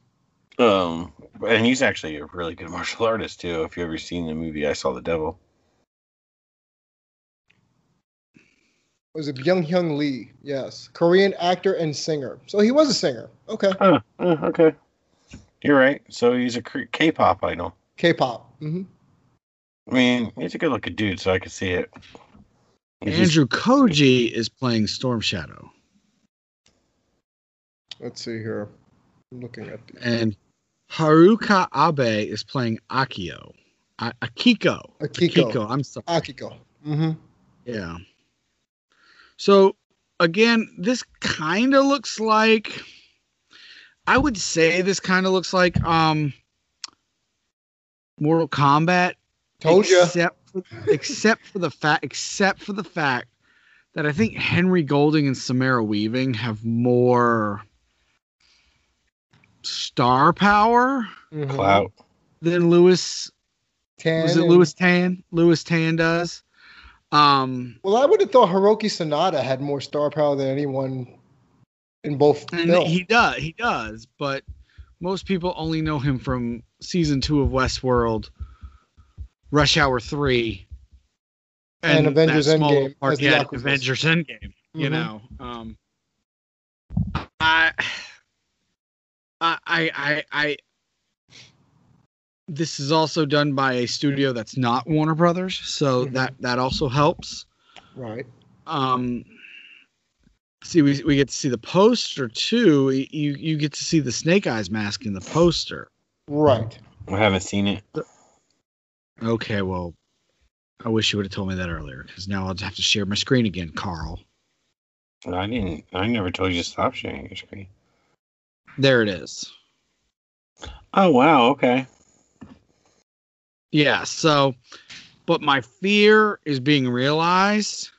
S3: Um, and he's actually a really good martial artist too. If you ever seen the movie I Saw the Devil.
S2: Was it Byung-hun Lee? Yes, Korean actor and singer. So he was a singer. Okay,
S3: Oh, oh, okay. You're right. So he's a K-pop idol.
S2: K-pop. hmm
S3: I mean, he's a good-looking dude, so I could see it. He's-
S1: Andrew Koji is playing Storm Shadow,
S2: Let's see here. I'm looking at the
S1: and Haruka Abe is playing Akio. A- Akiko.
S2: Akiko.
S1: Akiko. I'm sorry.
S2: Akiko. Mm-hmm.
S1: Yeah. So again, this kind of looks like I would say this kind of looks like um Mortal Kombat
S2: Told you.
S1: except for, except for the fact except for the fact that I think Henry Golding and Samara Weaving have more star power
S2: Mhm.
S3: Clout.
S1: than Lewis
S2: Tan
S1: was it
S2: and-
S1: Lewis Tan? Lewis Tan does. Um
S2: Well, I would have thought Hiroyuki Sanada had more star power than anyone in both
S1: And
S2: films.
S1: he does, he does, but most people only know him from season two of Westworld, Rush Hour three,
S2: And Avengers
S1: that small
S2: Endgame the
S1: yeah, Avengers Endgame. You
S2: Mhm.
S1: know, um, I, I, I, I. This is also done by a studio that's not Warner Brothers, so
S2: Mhm.
S1: that that also helps
S2: Right.
S1: um see we, we get to see the poster too you you get to see the snake eyes mask in the poster
S2: Right.
S3: I haven't seen it.
S1: okay well i wish you would have told me that earlier because now i'll have to share my screen again carl
S3: I didn't. I never told you to stop sharing your screen.
S1: there it is
S3: Oh wow. Okay.
S1: Yeah so but my fear is being realized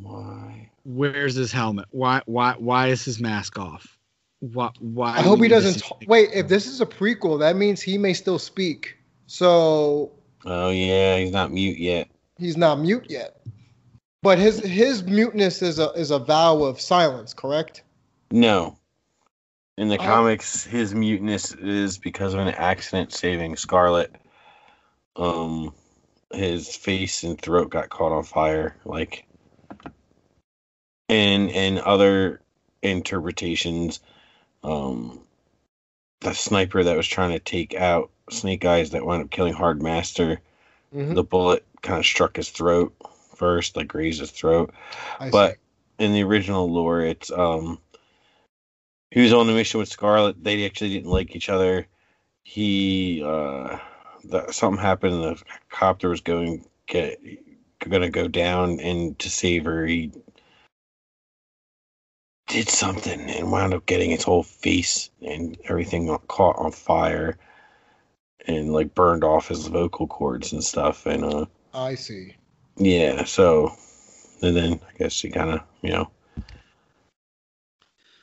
S3: Why?
S1: where's his helmet why why why is his mask off why why
S2: I hope he doesn't.
S1: see
S2: ta- wait, if this is a prequel, that means he may still speak. So
S3: Oh yeah, he's not mute yet.
S2: he's not mute yet. But his his muteness is a is a vow of silence, correct?
S3: No. In the
S2: Oh.
S3: comics, his muteness is because of an accident saving Scarlett. Um, his face and throat got caught on fire. Like, and and other interpretations, um, the sniper that was trying to take out Snake Eyes that wound up killing Hard Master,
S2: Mhm.
S3: the bullet kind of struck his throat first, like grazed his throat
S2: I
S3: but
S2: see.
S3: in the original lore, it's um he was on a mission with Scarlett. They actually didn't like each other. He uh the, something happened. The copter was going get gonna go down, and to save her, he did something and wound up getting his whole face and everything got caught on fire and like burned off his vocal cords and stuff and uh
S2: I see.
S3: yeah, so and then I guess she kind of, you know,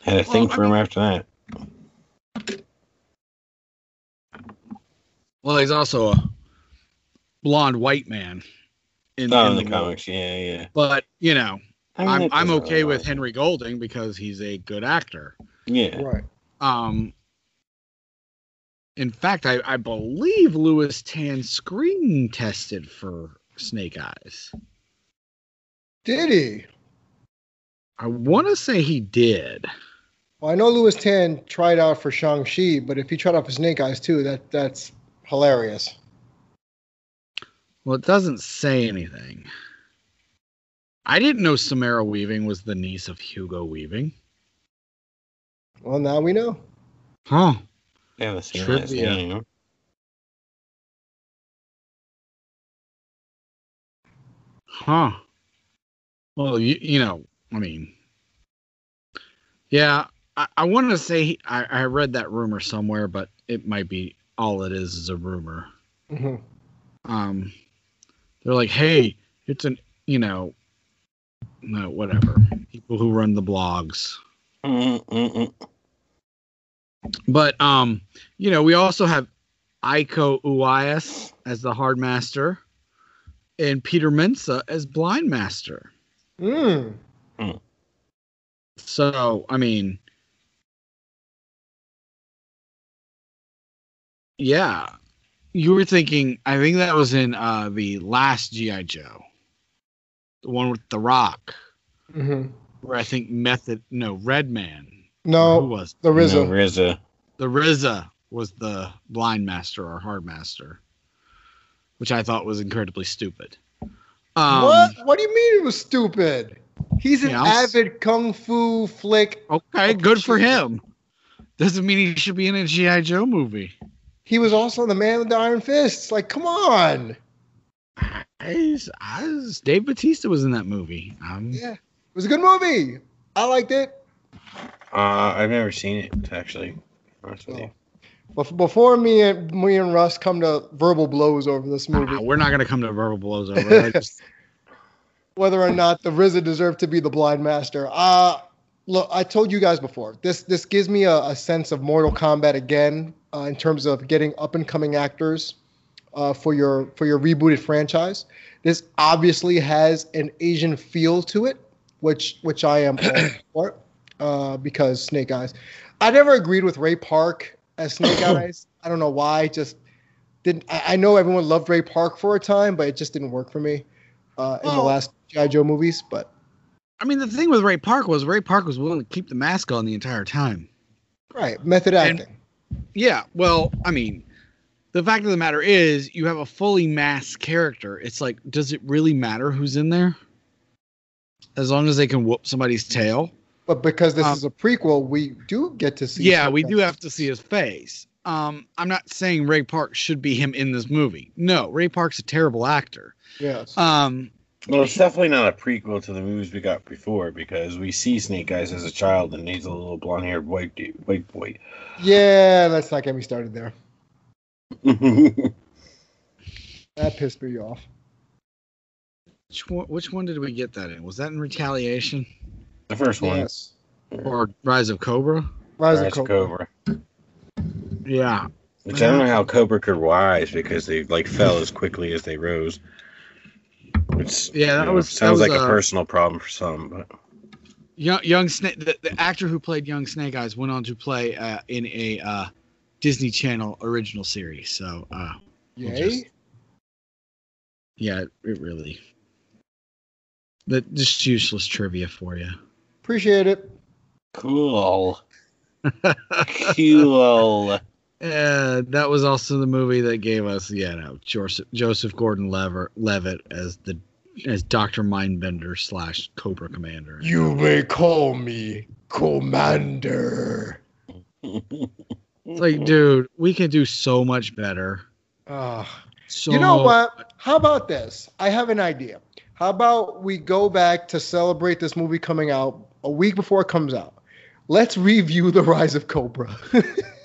S3: had a thing
S1: Well, I
S3: for him after that.
S1: Well he's also a blonde white man in,
S3: Oh,
S1: in
S3: in the
S1: lore.
S3: comics, yeah, yeah.
S1: but you know
S3: I mean,
S1: I'm I'm okay
S3: really
S1: with
S3: matter.
S1: Henry Golding because he's a good actor.
S3: Yeah,
S2: Right.
S1: Um, in fact, I, I believe Lewis Tan screen tested for Snake Eyes.
S2: Did he?
S1: I want to say he did.
S2: Well, I know Lewis Tan tried out for Shang Chi, but if he tried out for Snake Eyes too, that that's hilarious.
S1: Well, it doesn't say anything. I didn't know Samara Weaving was the niece of Hugo Weaving.
S2: Well, now we know.
S1: Huh.
S3: yeah, the same last
S1: Trivia.
S3: name.
S1: Huh. Well, you, you know, I mean, yeah, I, I wanted to say he, I, I read that rumor somewhere, but it might be all it is is a rumor.
S2: hmm
S1: Um, they're like, hey, it's an, you know, no, whatever. People who run the blogs.
S3: Mm-mm-mm.
S1: But, um, you know, we also have Iko Uwais as the hard master and Peter Mensah as blind master.
S2: Mm.
S1: So, I mean, yeah, you were thinking. I think that was in uh, the last GI Joe, the one with the Rock,
S2: hmm
S1: where I think Method, no, Redman. who
S2: No, it
S1: was
S2: the
S3: No,
S2: RZA.
S3: RZA.
S1: the RZA was the blind master or hard master, which I thought was incredibly stupid. Um,
S2: what? What do you mean it was stupid? He's an
S1: Yeah, I'll
S2: avid kung fu flick.
S1: Okay, good for him. Doesn't mean he should be in a GI Joe movie.
S2: He was also the man with the iron fists. Like, come on.
S1: I, I, Dave Batista was in that movie. Um,
S2: Yeah, it was a good movie. I liked it.
S3: Uh, I've never seen it actually. to honest with you.
S2: Bef- Before me and me and Russ come to verbal blows over this movie,
S1: ah, we're not gonna come to verbal blows over. it. Just,
S2: whether or not the RZA deserved to be the blind master. Uh look, I told you guys before. This this gives me a, a sense of Mortal Kombat again uh, in terms of getting up and coming actors uh, for your for your rebooted franchise. This obviously has an Asian feel to it, which which I am all for uh, because Snake Eyes. I never agreed with Ray Park as Snake Eyes. I don't know why. Just didn't. I, I know everyone loved Ray Park for a time, but it just didn't work for me uh, in the last GI Joe movies. But
S1: I mean, the thing with Ray Park was Ray Park was willing to keep the mask on the entire time.
S2: right, method
S1: And-
S2: acting.
S1: Yeah, well, I mean, the fact of the matter is, you have a fully masked character. It's like, does it really matter who's in there? As long as they can whoop somebody's tail.
S2: But because this
S1: um,
S2: is a prequel, we do get to see.
S1: Yeah, we
S2: Snake
S1: do have to see his face. Um, I'm not saying Ray Park should be him in this movie. No, Ray Park's a terrible actor.
S2: Yes.
S1: Um,
S3: Well, it's definitely not a prequel to the movies we got before because we see Snake Eyes as a child and he's a little blonde-haired white dude, white boy.
S2: yeah, let's not get me started there. That pissed me off.
S1: which one, which one did we get that in? Was that in Retaliation
S3: the first one,
S2: Yes.
S1: or Rise of Cobra?
S2: Rise,
S3: Rise
S2: of
S3: of
S2: Cobra.
S3: Cobra.
S1: Yeah,
S3: Which I don't know how Cobra could rise because they like fell as quickly as they rose. Which
S1: Yeah, that
S3: you know,
S1: was- that
S3: sounds
S1: was,
S3: like a
S1: uh,
S3: personal problem for some, but
S1: young young snake. The, the actor who played young Snake Eyes went on to play uh, in a uh, Disney Channel original series. So uh,
S2: Yay.
S1: just- yeah, it, it really. That just useless trivia for you.
S2: Appreciate it.
S3: cool, cool.
S1: Uh, that was also the movie that gave us, yeah, no, Joseph, Joseph Gordon-Levitt Levitt as the as Doctor Mindbender slash Cobra Commander.
S2: You may call me Commander.
S1: It's like, dude, we can do so much better.
S2: Ah.
S1: So
S2: You know what? How about this? I have an idea. How about we go back to celebrate this movie coming out a week before it comes out? Let's review The Rise of Cobra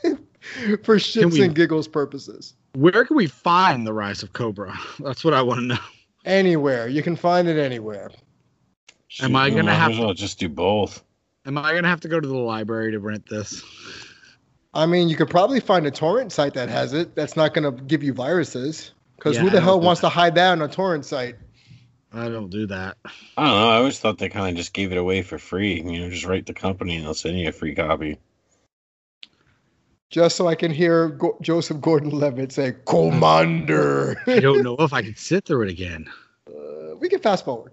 S2: for shits
S1: we-
S2: and giggles purposes.
S1: Where can we find the Rise of Cobra? That's what I want to know.
S2: Anywhere. You can find it anywhere.
S1: Am I gonna
S3: might
S1: have
S3: as well just do both?
S1: Am I gonna have to go to the library to rent this?
S2: I mean, you could probably find a torrent site that has it. That's not going to give you viruses. Because
S1: Yeah,
S2: who the hell wants
S1: that.
S2: to hide that on a torrent site?
S1: I don't do that.
S3: I don't know. I always thought they kind of just gave it away for free. You know, just write the company and they'll send you a free copy.
S2: Just so I can hear Go- Joseph Gordon-Levitt say, "Commander."
S1: I don't know if I can sit through it again.
S2: Uh, we can fast forward.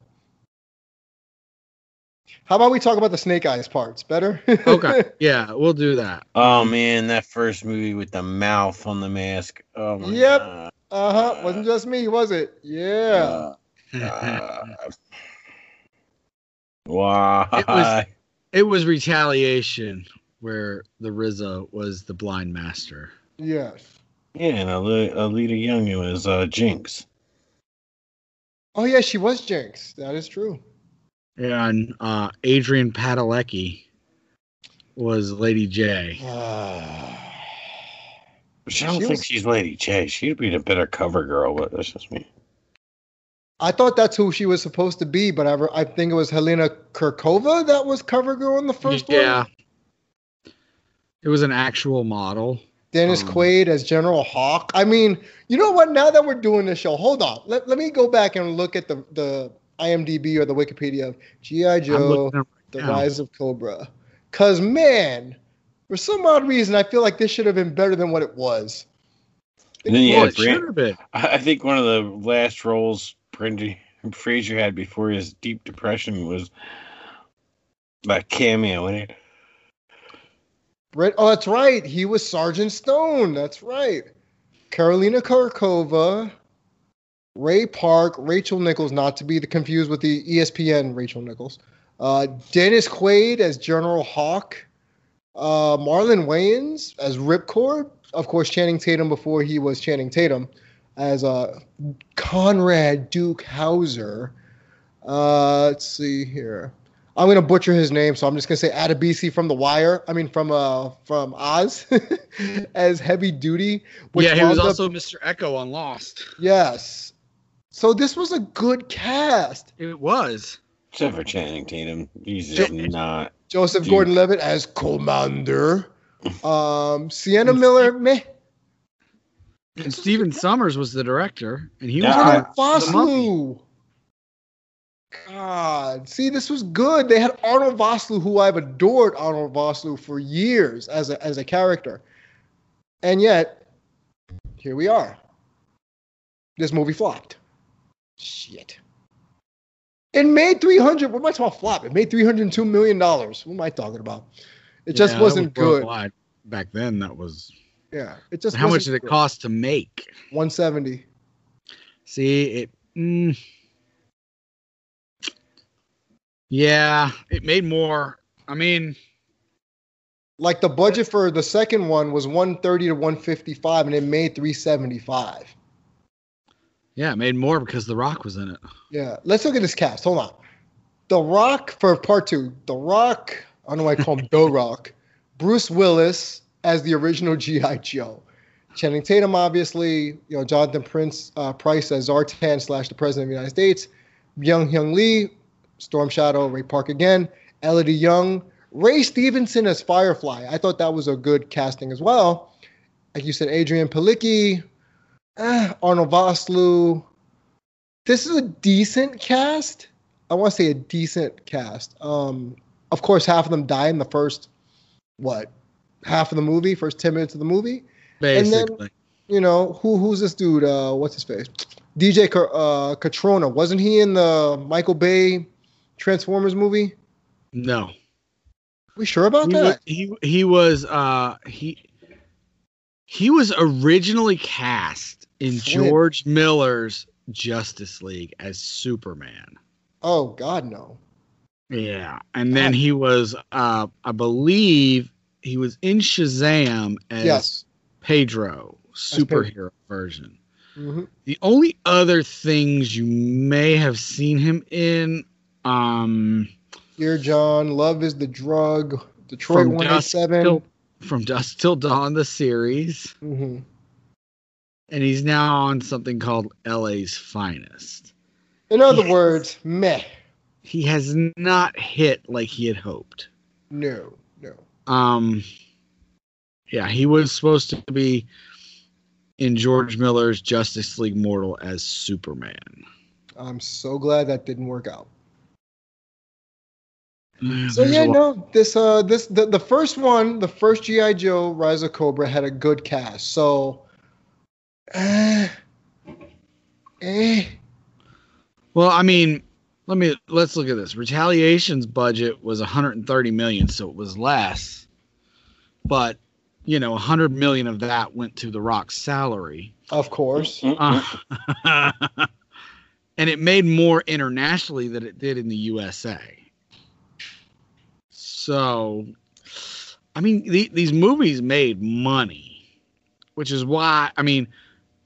S2: How about we talk about the Snake Eyes parts? Better.
S1: Okay, yeah, we'll do that.
S3: Oh man, that first movie with the mouth on the mask. Oh my
S2: Yep. uh huh. Wasn't just me, was it? Yeah.
S3: Uh, uh, why?
S1: It was- it was retaliation where the RZA was the blind master.
S2: yes.
S3: yeah, and Ali- Alita Young was uh, Jinx.
S2: Oh yeah, she was Jinx. That is true.
S1: And uh, Adrian Padalecki was Lady J.
S3: Which I don't
S2: She
S3: think
S2: was-
S3: she's Lady J. She'd be the better cover girl, but that's just me.
S2: I thought that's who she was supposed to be, but I, re- I think it was Helena Kirkova that was cover girl in the first
S1: yeah.
S2: one.
S1: It was an actual model.
S2: Dennis
S1: Um,
S2: Quaid as General Hawk. I mean, you know what? Now that we're doing this show, hold on. Let, let me go back and look at the, the IMDb or the Wikipedia of G.I. Joe,
S1: looking at
S2: The
S1: now.
S2: Rise of Cobra. Because, man, for some odd reason, I feel like this should have been better than what it was.
S3: And then you
S1: Well,
S3: had
S1: it should have been.
S3: I I think one of the last roles Brendan Fraser had before his deep depression was that cameo in it.
S2: Oh, that's right. He was Sergeant Stone. That's right. Karolina Kurkova Ray Park, Rachel Nichols, not to be confused with the ESPN Rachel Nichols. Uh, Dennis Quaid as General Hawk. Uh, Marlon Wayans as Ripcord. Of course, Channing Tatum before he was Channing Tatum as uh, Conrad Duke Hauser. Uh, let's see here. I'm gonna butcher his name, so I'm just gonna say Adebisi from The Wire. I mean, from uh, from Oz, as Heavy Duty. which
S1: yeah, he was
S2: wound up-
S1: also Mr. Eko on Lost.
S2: yes. So this was a good cast.
S1: It was.
S3: Except for Channing Tatum. He's
S2: Jo-
S3: just not.
S2: Joseph
S3: Dude.
S2: Gordon-Levitt as Commander. Um, Sienna Miller, meh.
S1: And Stephen Sommers was the director, and he
S3: Yeah,
S1: was
S3: I-
S2: Arnold
S1: on The Mummy.
S2: Vosloo. God, see, this was good. They had Arnold Vosloo, who I've adored Arnold Vosloo for years as a as a character, and yet here we are. This movie flopped. Shit. It made three hundred. What am I talking about? Flop. It made three hundred two million dollars. What am I talking about? It just
S1: Yeah, that
S2: wasn't
S1: was
S2: good.
S1: Back then, that was.
S2: Yeah, it just.
S1: How much did it
S2: good.
S1: cost to make?
S2: One seventy.
S1: See, it. Mm, yeah, it made more. I mean,
S2: Like the budget for the second one was 130 to 155 and it made 375.
S1: yeah, it made more because The Rock was in it.
S2: Yeah. Let's look at this cast. Hold on. The Rock for part two. The Rock, I don't know why I call him The Rock. Bruce Willis as the original G.I. Joe. Channing Tatum, obviously, you know, Jonathan Prince uh, Price as Zartan slash the President of the United States. Young Hyung Lee, Storm Shadow, Ray Park again. Elodie Yung, Ray Stevenson as Firefly. I thought that was a good casting as well. Like you said, Adrianne Palicki, eh, Arnold Vosloo. This is a decent cast. I want to say a decent cast. Um, of course, half of them die in the first, what, half of the movie, first 10 minutes of the movie. And then-
S1: Basically,
S2: You know, who who's this dude? Uh, what's his face? DJ uh, Cotrona. Wasn't he in the Michael Bay Transformers movie?
S1: no.
S2: We sure about
S1: He
S2: that?
S1: was, he he was uh he he was originally cast in
S2: Flint.
S1: George Miller's Justice League as Superman.
S2: Oh God, no.
S1: Yeah, and then he was uh I believe he was in Shazam as
S2: Yes.
S1: Pedro,
S2: Pedro.
S1: superhero version.
S2: hmm
S1: The only other things you may have seen him in, um,
S2: Dear John, Love is the Drug. Detroit
S1: From Dusk
S2: 187.
S1: till, from Dusk Till Dawn, the series,
S2: hmm
S1: and he's now on something called LA's Finest.
S2: In other
S1: Yes.
S2: words, meh.
S1: He has not hit like he had hoped.
S2: No, no.
S1: Um, yeah, he was supposed to be in George Miller's Justice League Mortal as Superman.
S2: I'm so glad that didn't work out.
S1: Yeah,
S2: So
S1: there's
S2: yeah, no, this uh this the, the first one, the first G.I. Joe Rise of Cobra had a good cast. So eh, eh.
S1: Well, I mean, let me let's look at this. Retaliation's budget was 130 million, so it was less. But you know, 100 million of that went to The Rock's salary,
S2: Of course.
S1: uh, and it made more internationally than it did in the USA. So, I mean, the, these movies made money, which is why I mean,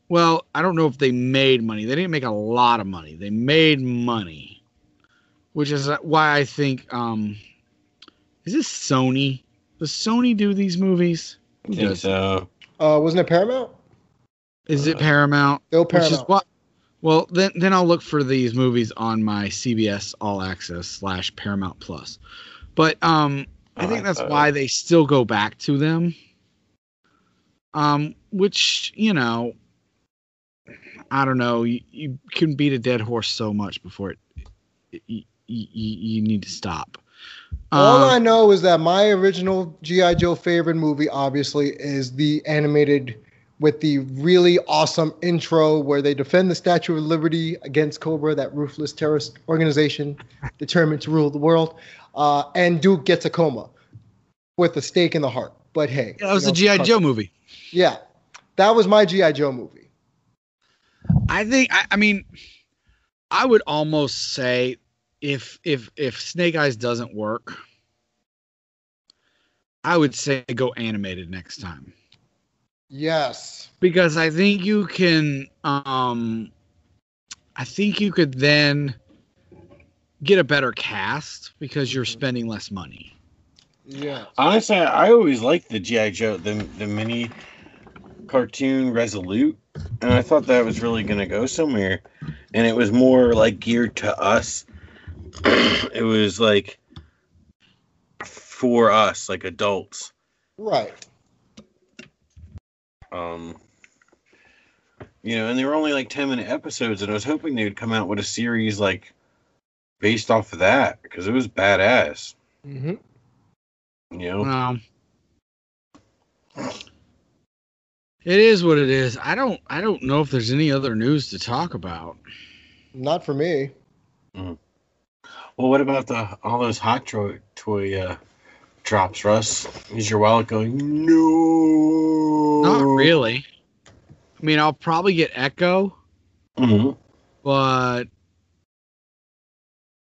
S1: well, I don't know if they made money. They didn't make a lot of money. They made money, which is why I think um is this Sony? Does Sony do these movies?
S3: I think so.
S2: Uh, wasn't it Paramount?
S1: Is it Paramount?
S2: Still
S1: Which is
S2: Paramount.
S1: what well then then I'll look for these movies on my CBS All Access slash Paramount Plus. But um I think that's
S3: Uh,
S1: why they still go back to them. Um, which you know, I don't know. You, you can beat a dead horse so much before it, you, you, you need to stop.
S2: All
S1: Um,
S2: I know is that my original G.I. Joe favorite movie, obviously, is the animated with the really awesome intro where they defend the Statue of Liberty against Cobra, that ruthless terrorist organization determined to rule the world. Uh, and Duke gets a coma with a stake in the heart. But hey,
S1: that was
S2: you
S1: a
S2: know,
S1: GI Joe movie.
S2: Yeah, that was my G.I. Joe movie.
S1: I think I, I mean I would almost say if if if Snake Eyes doesn't work, I would say go animated next time.
S2: Yes.
S1: Because I think you can um I think you could then get a better cast because you're spending less money.
S2: Yeah.
S3: Honestly, I always liked the GI Joe, the the mini cartoon Resolute, and I thought that was really gonna go somewhere, and it was more like geared to us. it was like for us, like adults.
S2: Right.
S3: Um, you know, and they were only like ten minute episodes, and I was hoping they would come out with a series like based off of that because it was badass.
S2: hmm
S3: You know,
S1: Um, it is what it is. I don't I don't know if there's any other news to talk about.
S2: Not for me.
S3: well, what about the all those hot toy toy uh, drops, Russ? Is your wallet going? No,
S1: Not really. I mean, I'll probably get Echo,
S3: hmm
S1: but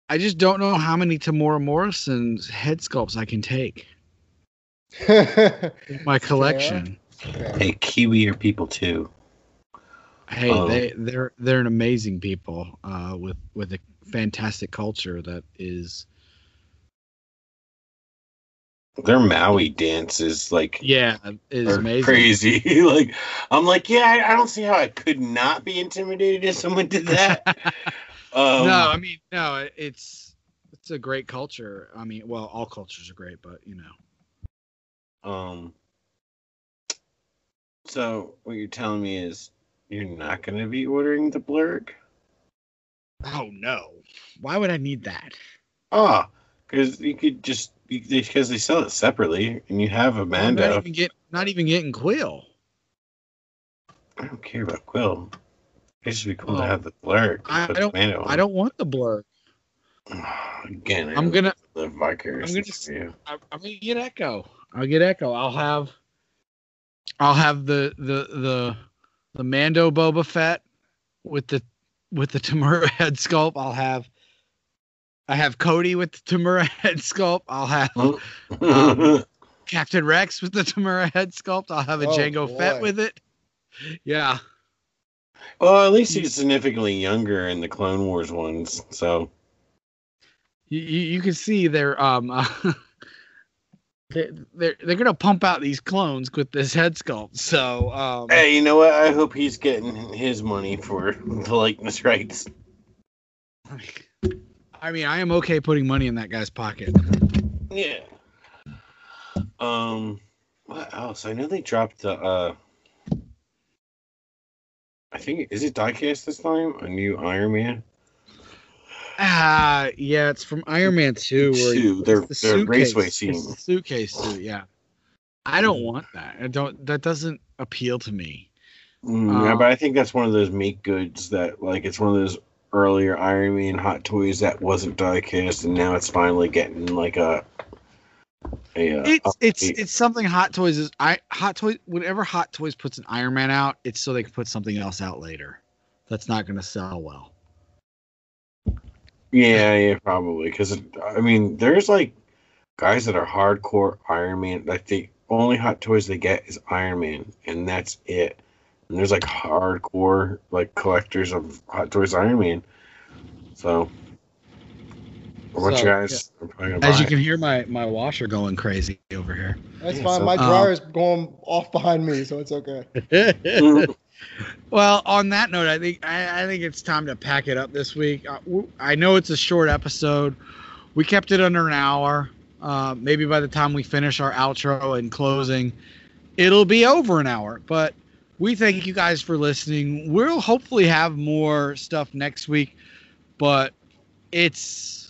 S1: I just don't know how many Temuera Morrison's head sculpts I can take my collection.
S3: Hey, Kiwi are people too.
S1: Hey,
S3: Oh.
S1: they they're they're an amazing people uh, with with a fantastic culture that is
S3: Their Maui dance is like
S1: yeah is amazing.
S3: crazy. like I'm like, yeah, I, I don't see how I could not be intimidated if someone did that. um,
S1: no, I mean no, it's it's a great culture. I mean, well, all cultures are great, but you know.
S3: Um. So what you're telling me is you're not going to be ordering the Blurrg?
S1: Oh no. Why would I need that?
S3: Ah, because you could just because they sell it separately, and you have
S1: I'm not even get not even getting Quill.
S3: I don't care about Quill. It should be cool
S1: Oh.
S3: to have the Blurrg.
S1: I
S3: Put
S1: don't- I don't want the blur.
S3: Again, I
S1: I'm gonna
S3: live vicariously
S1: I'm gonna
S3: for you.
S1: I- I'm gonna get Echo. I'll get Echo. I'll have I'll have the the the the Mando Boba Fett with the with the Temuera head sculpt. I'll have I have Cody with the Temuera head sculpt. I'll have Um, Captain Rex with the Temuera head sculpt. I'll have a
S2: Oh,
S1: Jango
S2: boy.
S1: Fett with it. Yeah.
S3: Well, at least he's significantly younger in the Clone Wars ones. So
S1: You, you, you can see they're um uh, they they're they're gonna pump out these clones with this head sculpt. So um
S3: hey, you know what? I hope he's getting his money for the likeness rights.
S1: I mean I am okay putting money in that guy's pocket.
S3: Yeah. Um, what else? I know they dropped the. uh I think is it diecast this time? A new Iron Man.
S1: Ah, yeah, it's from Iron Man 2 where he
S3: Two, their-
S1: the
S3: their raceway scene.
S1: the suitcase suit, yeah. I don't want that. I don't that doesn't appeal to me.
S3: Mm, yeah,
S1: Uh,
S3: but I think that's one of those make goods that like it's one of those earlier Iron Man hot toys that wasn't diecast, and now it's finally getting like a. It's oh,
S1: it's
S3: update.
S1: it's something Hot Toys is I Hot Toys whenever Hot Toys puts an Iron Man out, it's so they can put something else out later. That's not going to sell well.
S3: Yeah, yeah, probably. Because I mean, there's like guys that are hardcore Iron Man. Like the only hot toys they get is Iron Man, and that's it. And there's like hardcore like collectors of hot toys Iron Man. So, what
S1: So,
S3: you guys are
S1: As you can hear my my washer going crazy over here.
S2: That's
S3: Yeah,
S2: fine.
S3: so-
S2: My
S1: Um,
S2: dryer is going off behind me, so it's okay.
S1: Well, on that note, I think I, I think it's time to pack it up this week. I, w- I know it's a short episode. We kept it under an hour. Uh, maybe by the time we finish our outro and closing, it'll be over an hour. But we thank you guys for listening. We'll hopefully have more stuff next week, but it's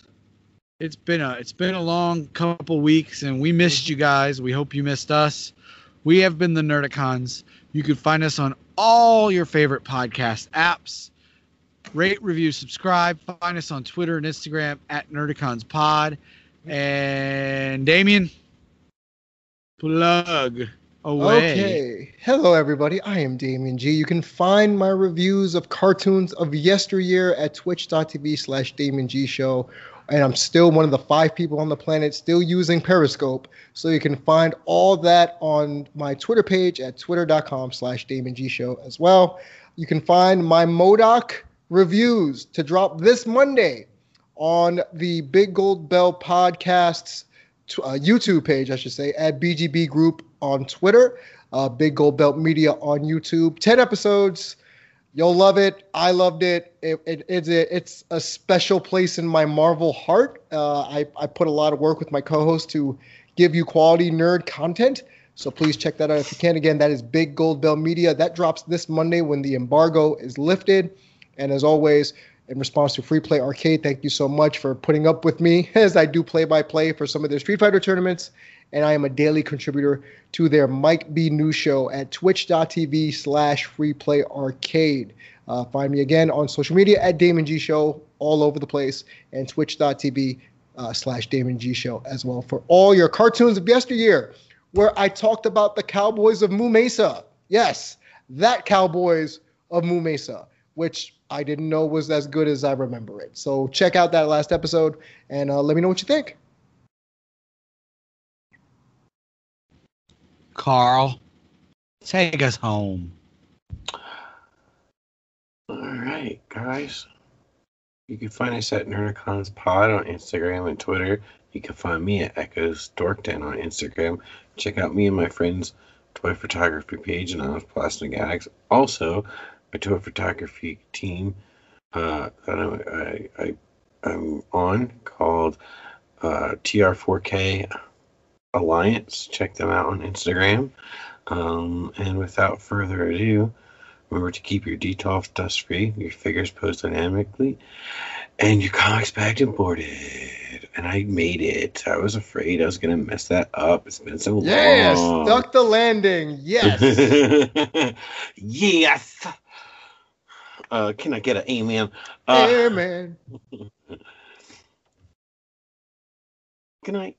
S1: it's been a it's been a long couple weeks, and we missed you guys. We hope you missed us. We have been the Nerdicons. You can find us on all your favorite podcast apps. Rate, review, subscribe. Find us on Twitter and Instagram at NerdiconsPod. And Damien, plug. away.
S2: Okay. Hello, everybody. I am Damien G. You can find my reviews of cartoons of yesteryear at twitch.tv slash Damien G Show. And I'm still one of the five people on the planet still using Periscope. So you can find all that on my Twitter page at twitter.com slash Damien G Show as well. You can find my MODOK reviews to drop this Monday on the Big Gold Belt Podcasts uh, YouTube page, I should say, at BGB Group on Twitter, uh, Big Gold Belt Media on YouTube. 10 episodes. You'll love it. I loved it. it, it it's, a, it's a special place in my Marvel heart. Uh, I, I put a lot of work with my co host to give you quality nerd content. So please check that out if you can. Again, that is Big Gold Belt Media. That drops this Monday when the embargo is lifted. And as always, in response to Free Play Arcade, thank you so much for putting up with me as I do play by play for some of their Street Fighter tournaments. And I am a daily contributor to their Mike B News Show at twitch.tv slash free play arcade. Uh, find me again on social media at Damon G Show all over the place and twitch.tv uh, slash Damon G Show as well for all your cartoons of yesteryear, where I talked about the Cowboys of Moo Mesa. Yes, that Cowboys of Moo Mesa, which I didn't know was as good as I remember it. So check out that last episode and uh, let me know what you think.
S1: Carl, take us home.
S3: All right, guys. You can find us at Nerdicons Pod on Instagram and Twitter. You can find me at Echoes Dorkton on Instagram. Check out me and my friends' toy photography page and on Plastic Addicts. Also, a toy photography team uh, that I, I, I'm on called uh, TR4K Alliance. Check them out on Instagram. Um, and without further ado, remember to keep your detox dust free, your figures posed dynamically, and your comics bagged and boarded. And I made it. I was afraid I was gonna mess that up. It's been so
S2: Yes,
S3: long.
S2: stuck the landing. Yes.
S3: yes. Uh, can I get an amen? Uh,
S2: Amen.
S3: Good night.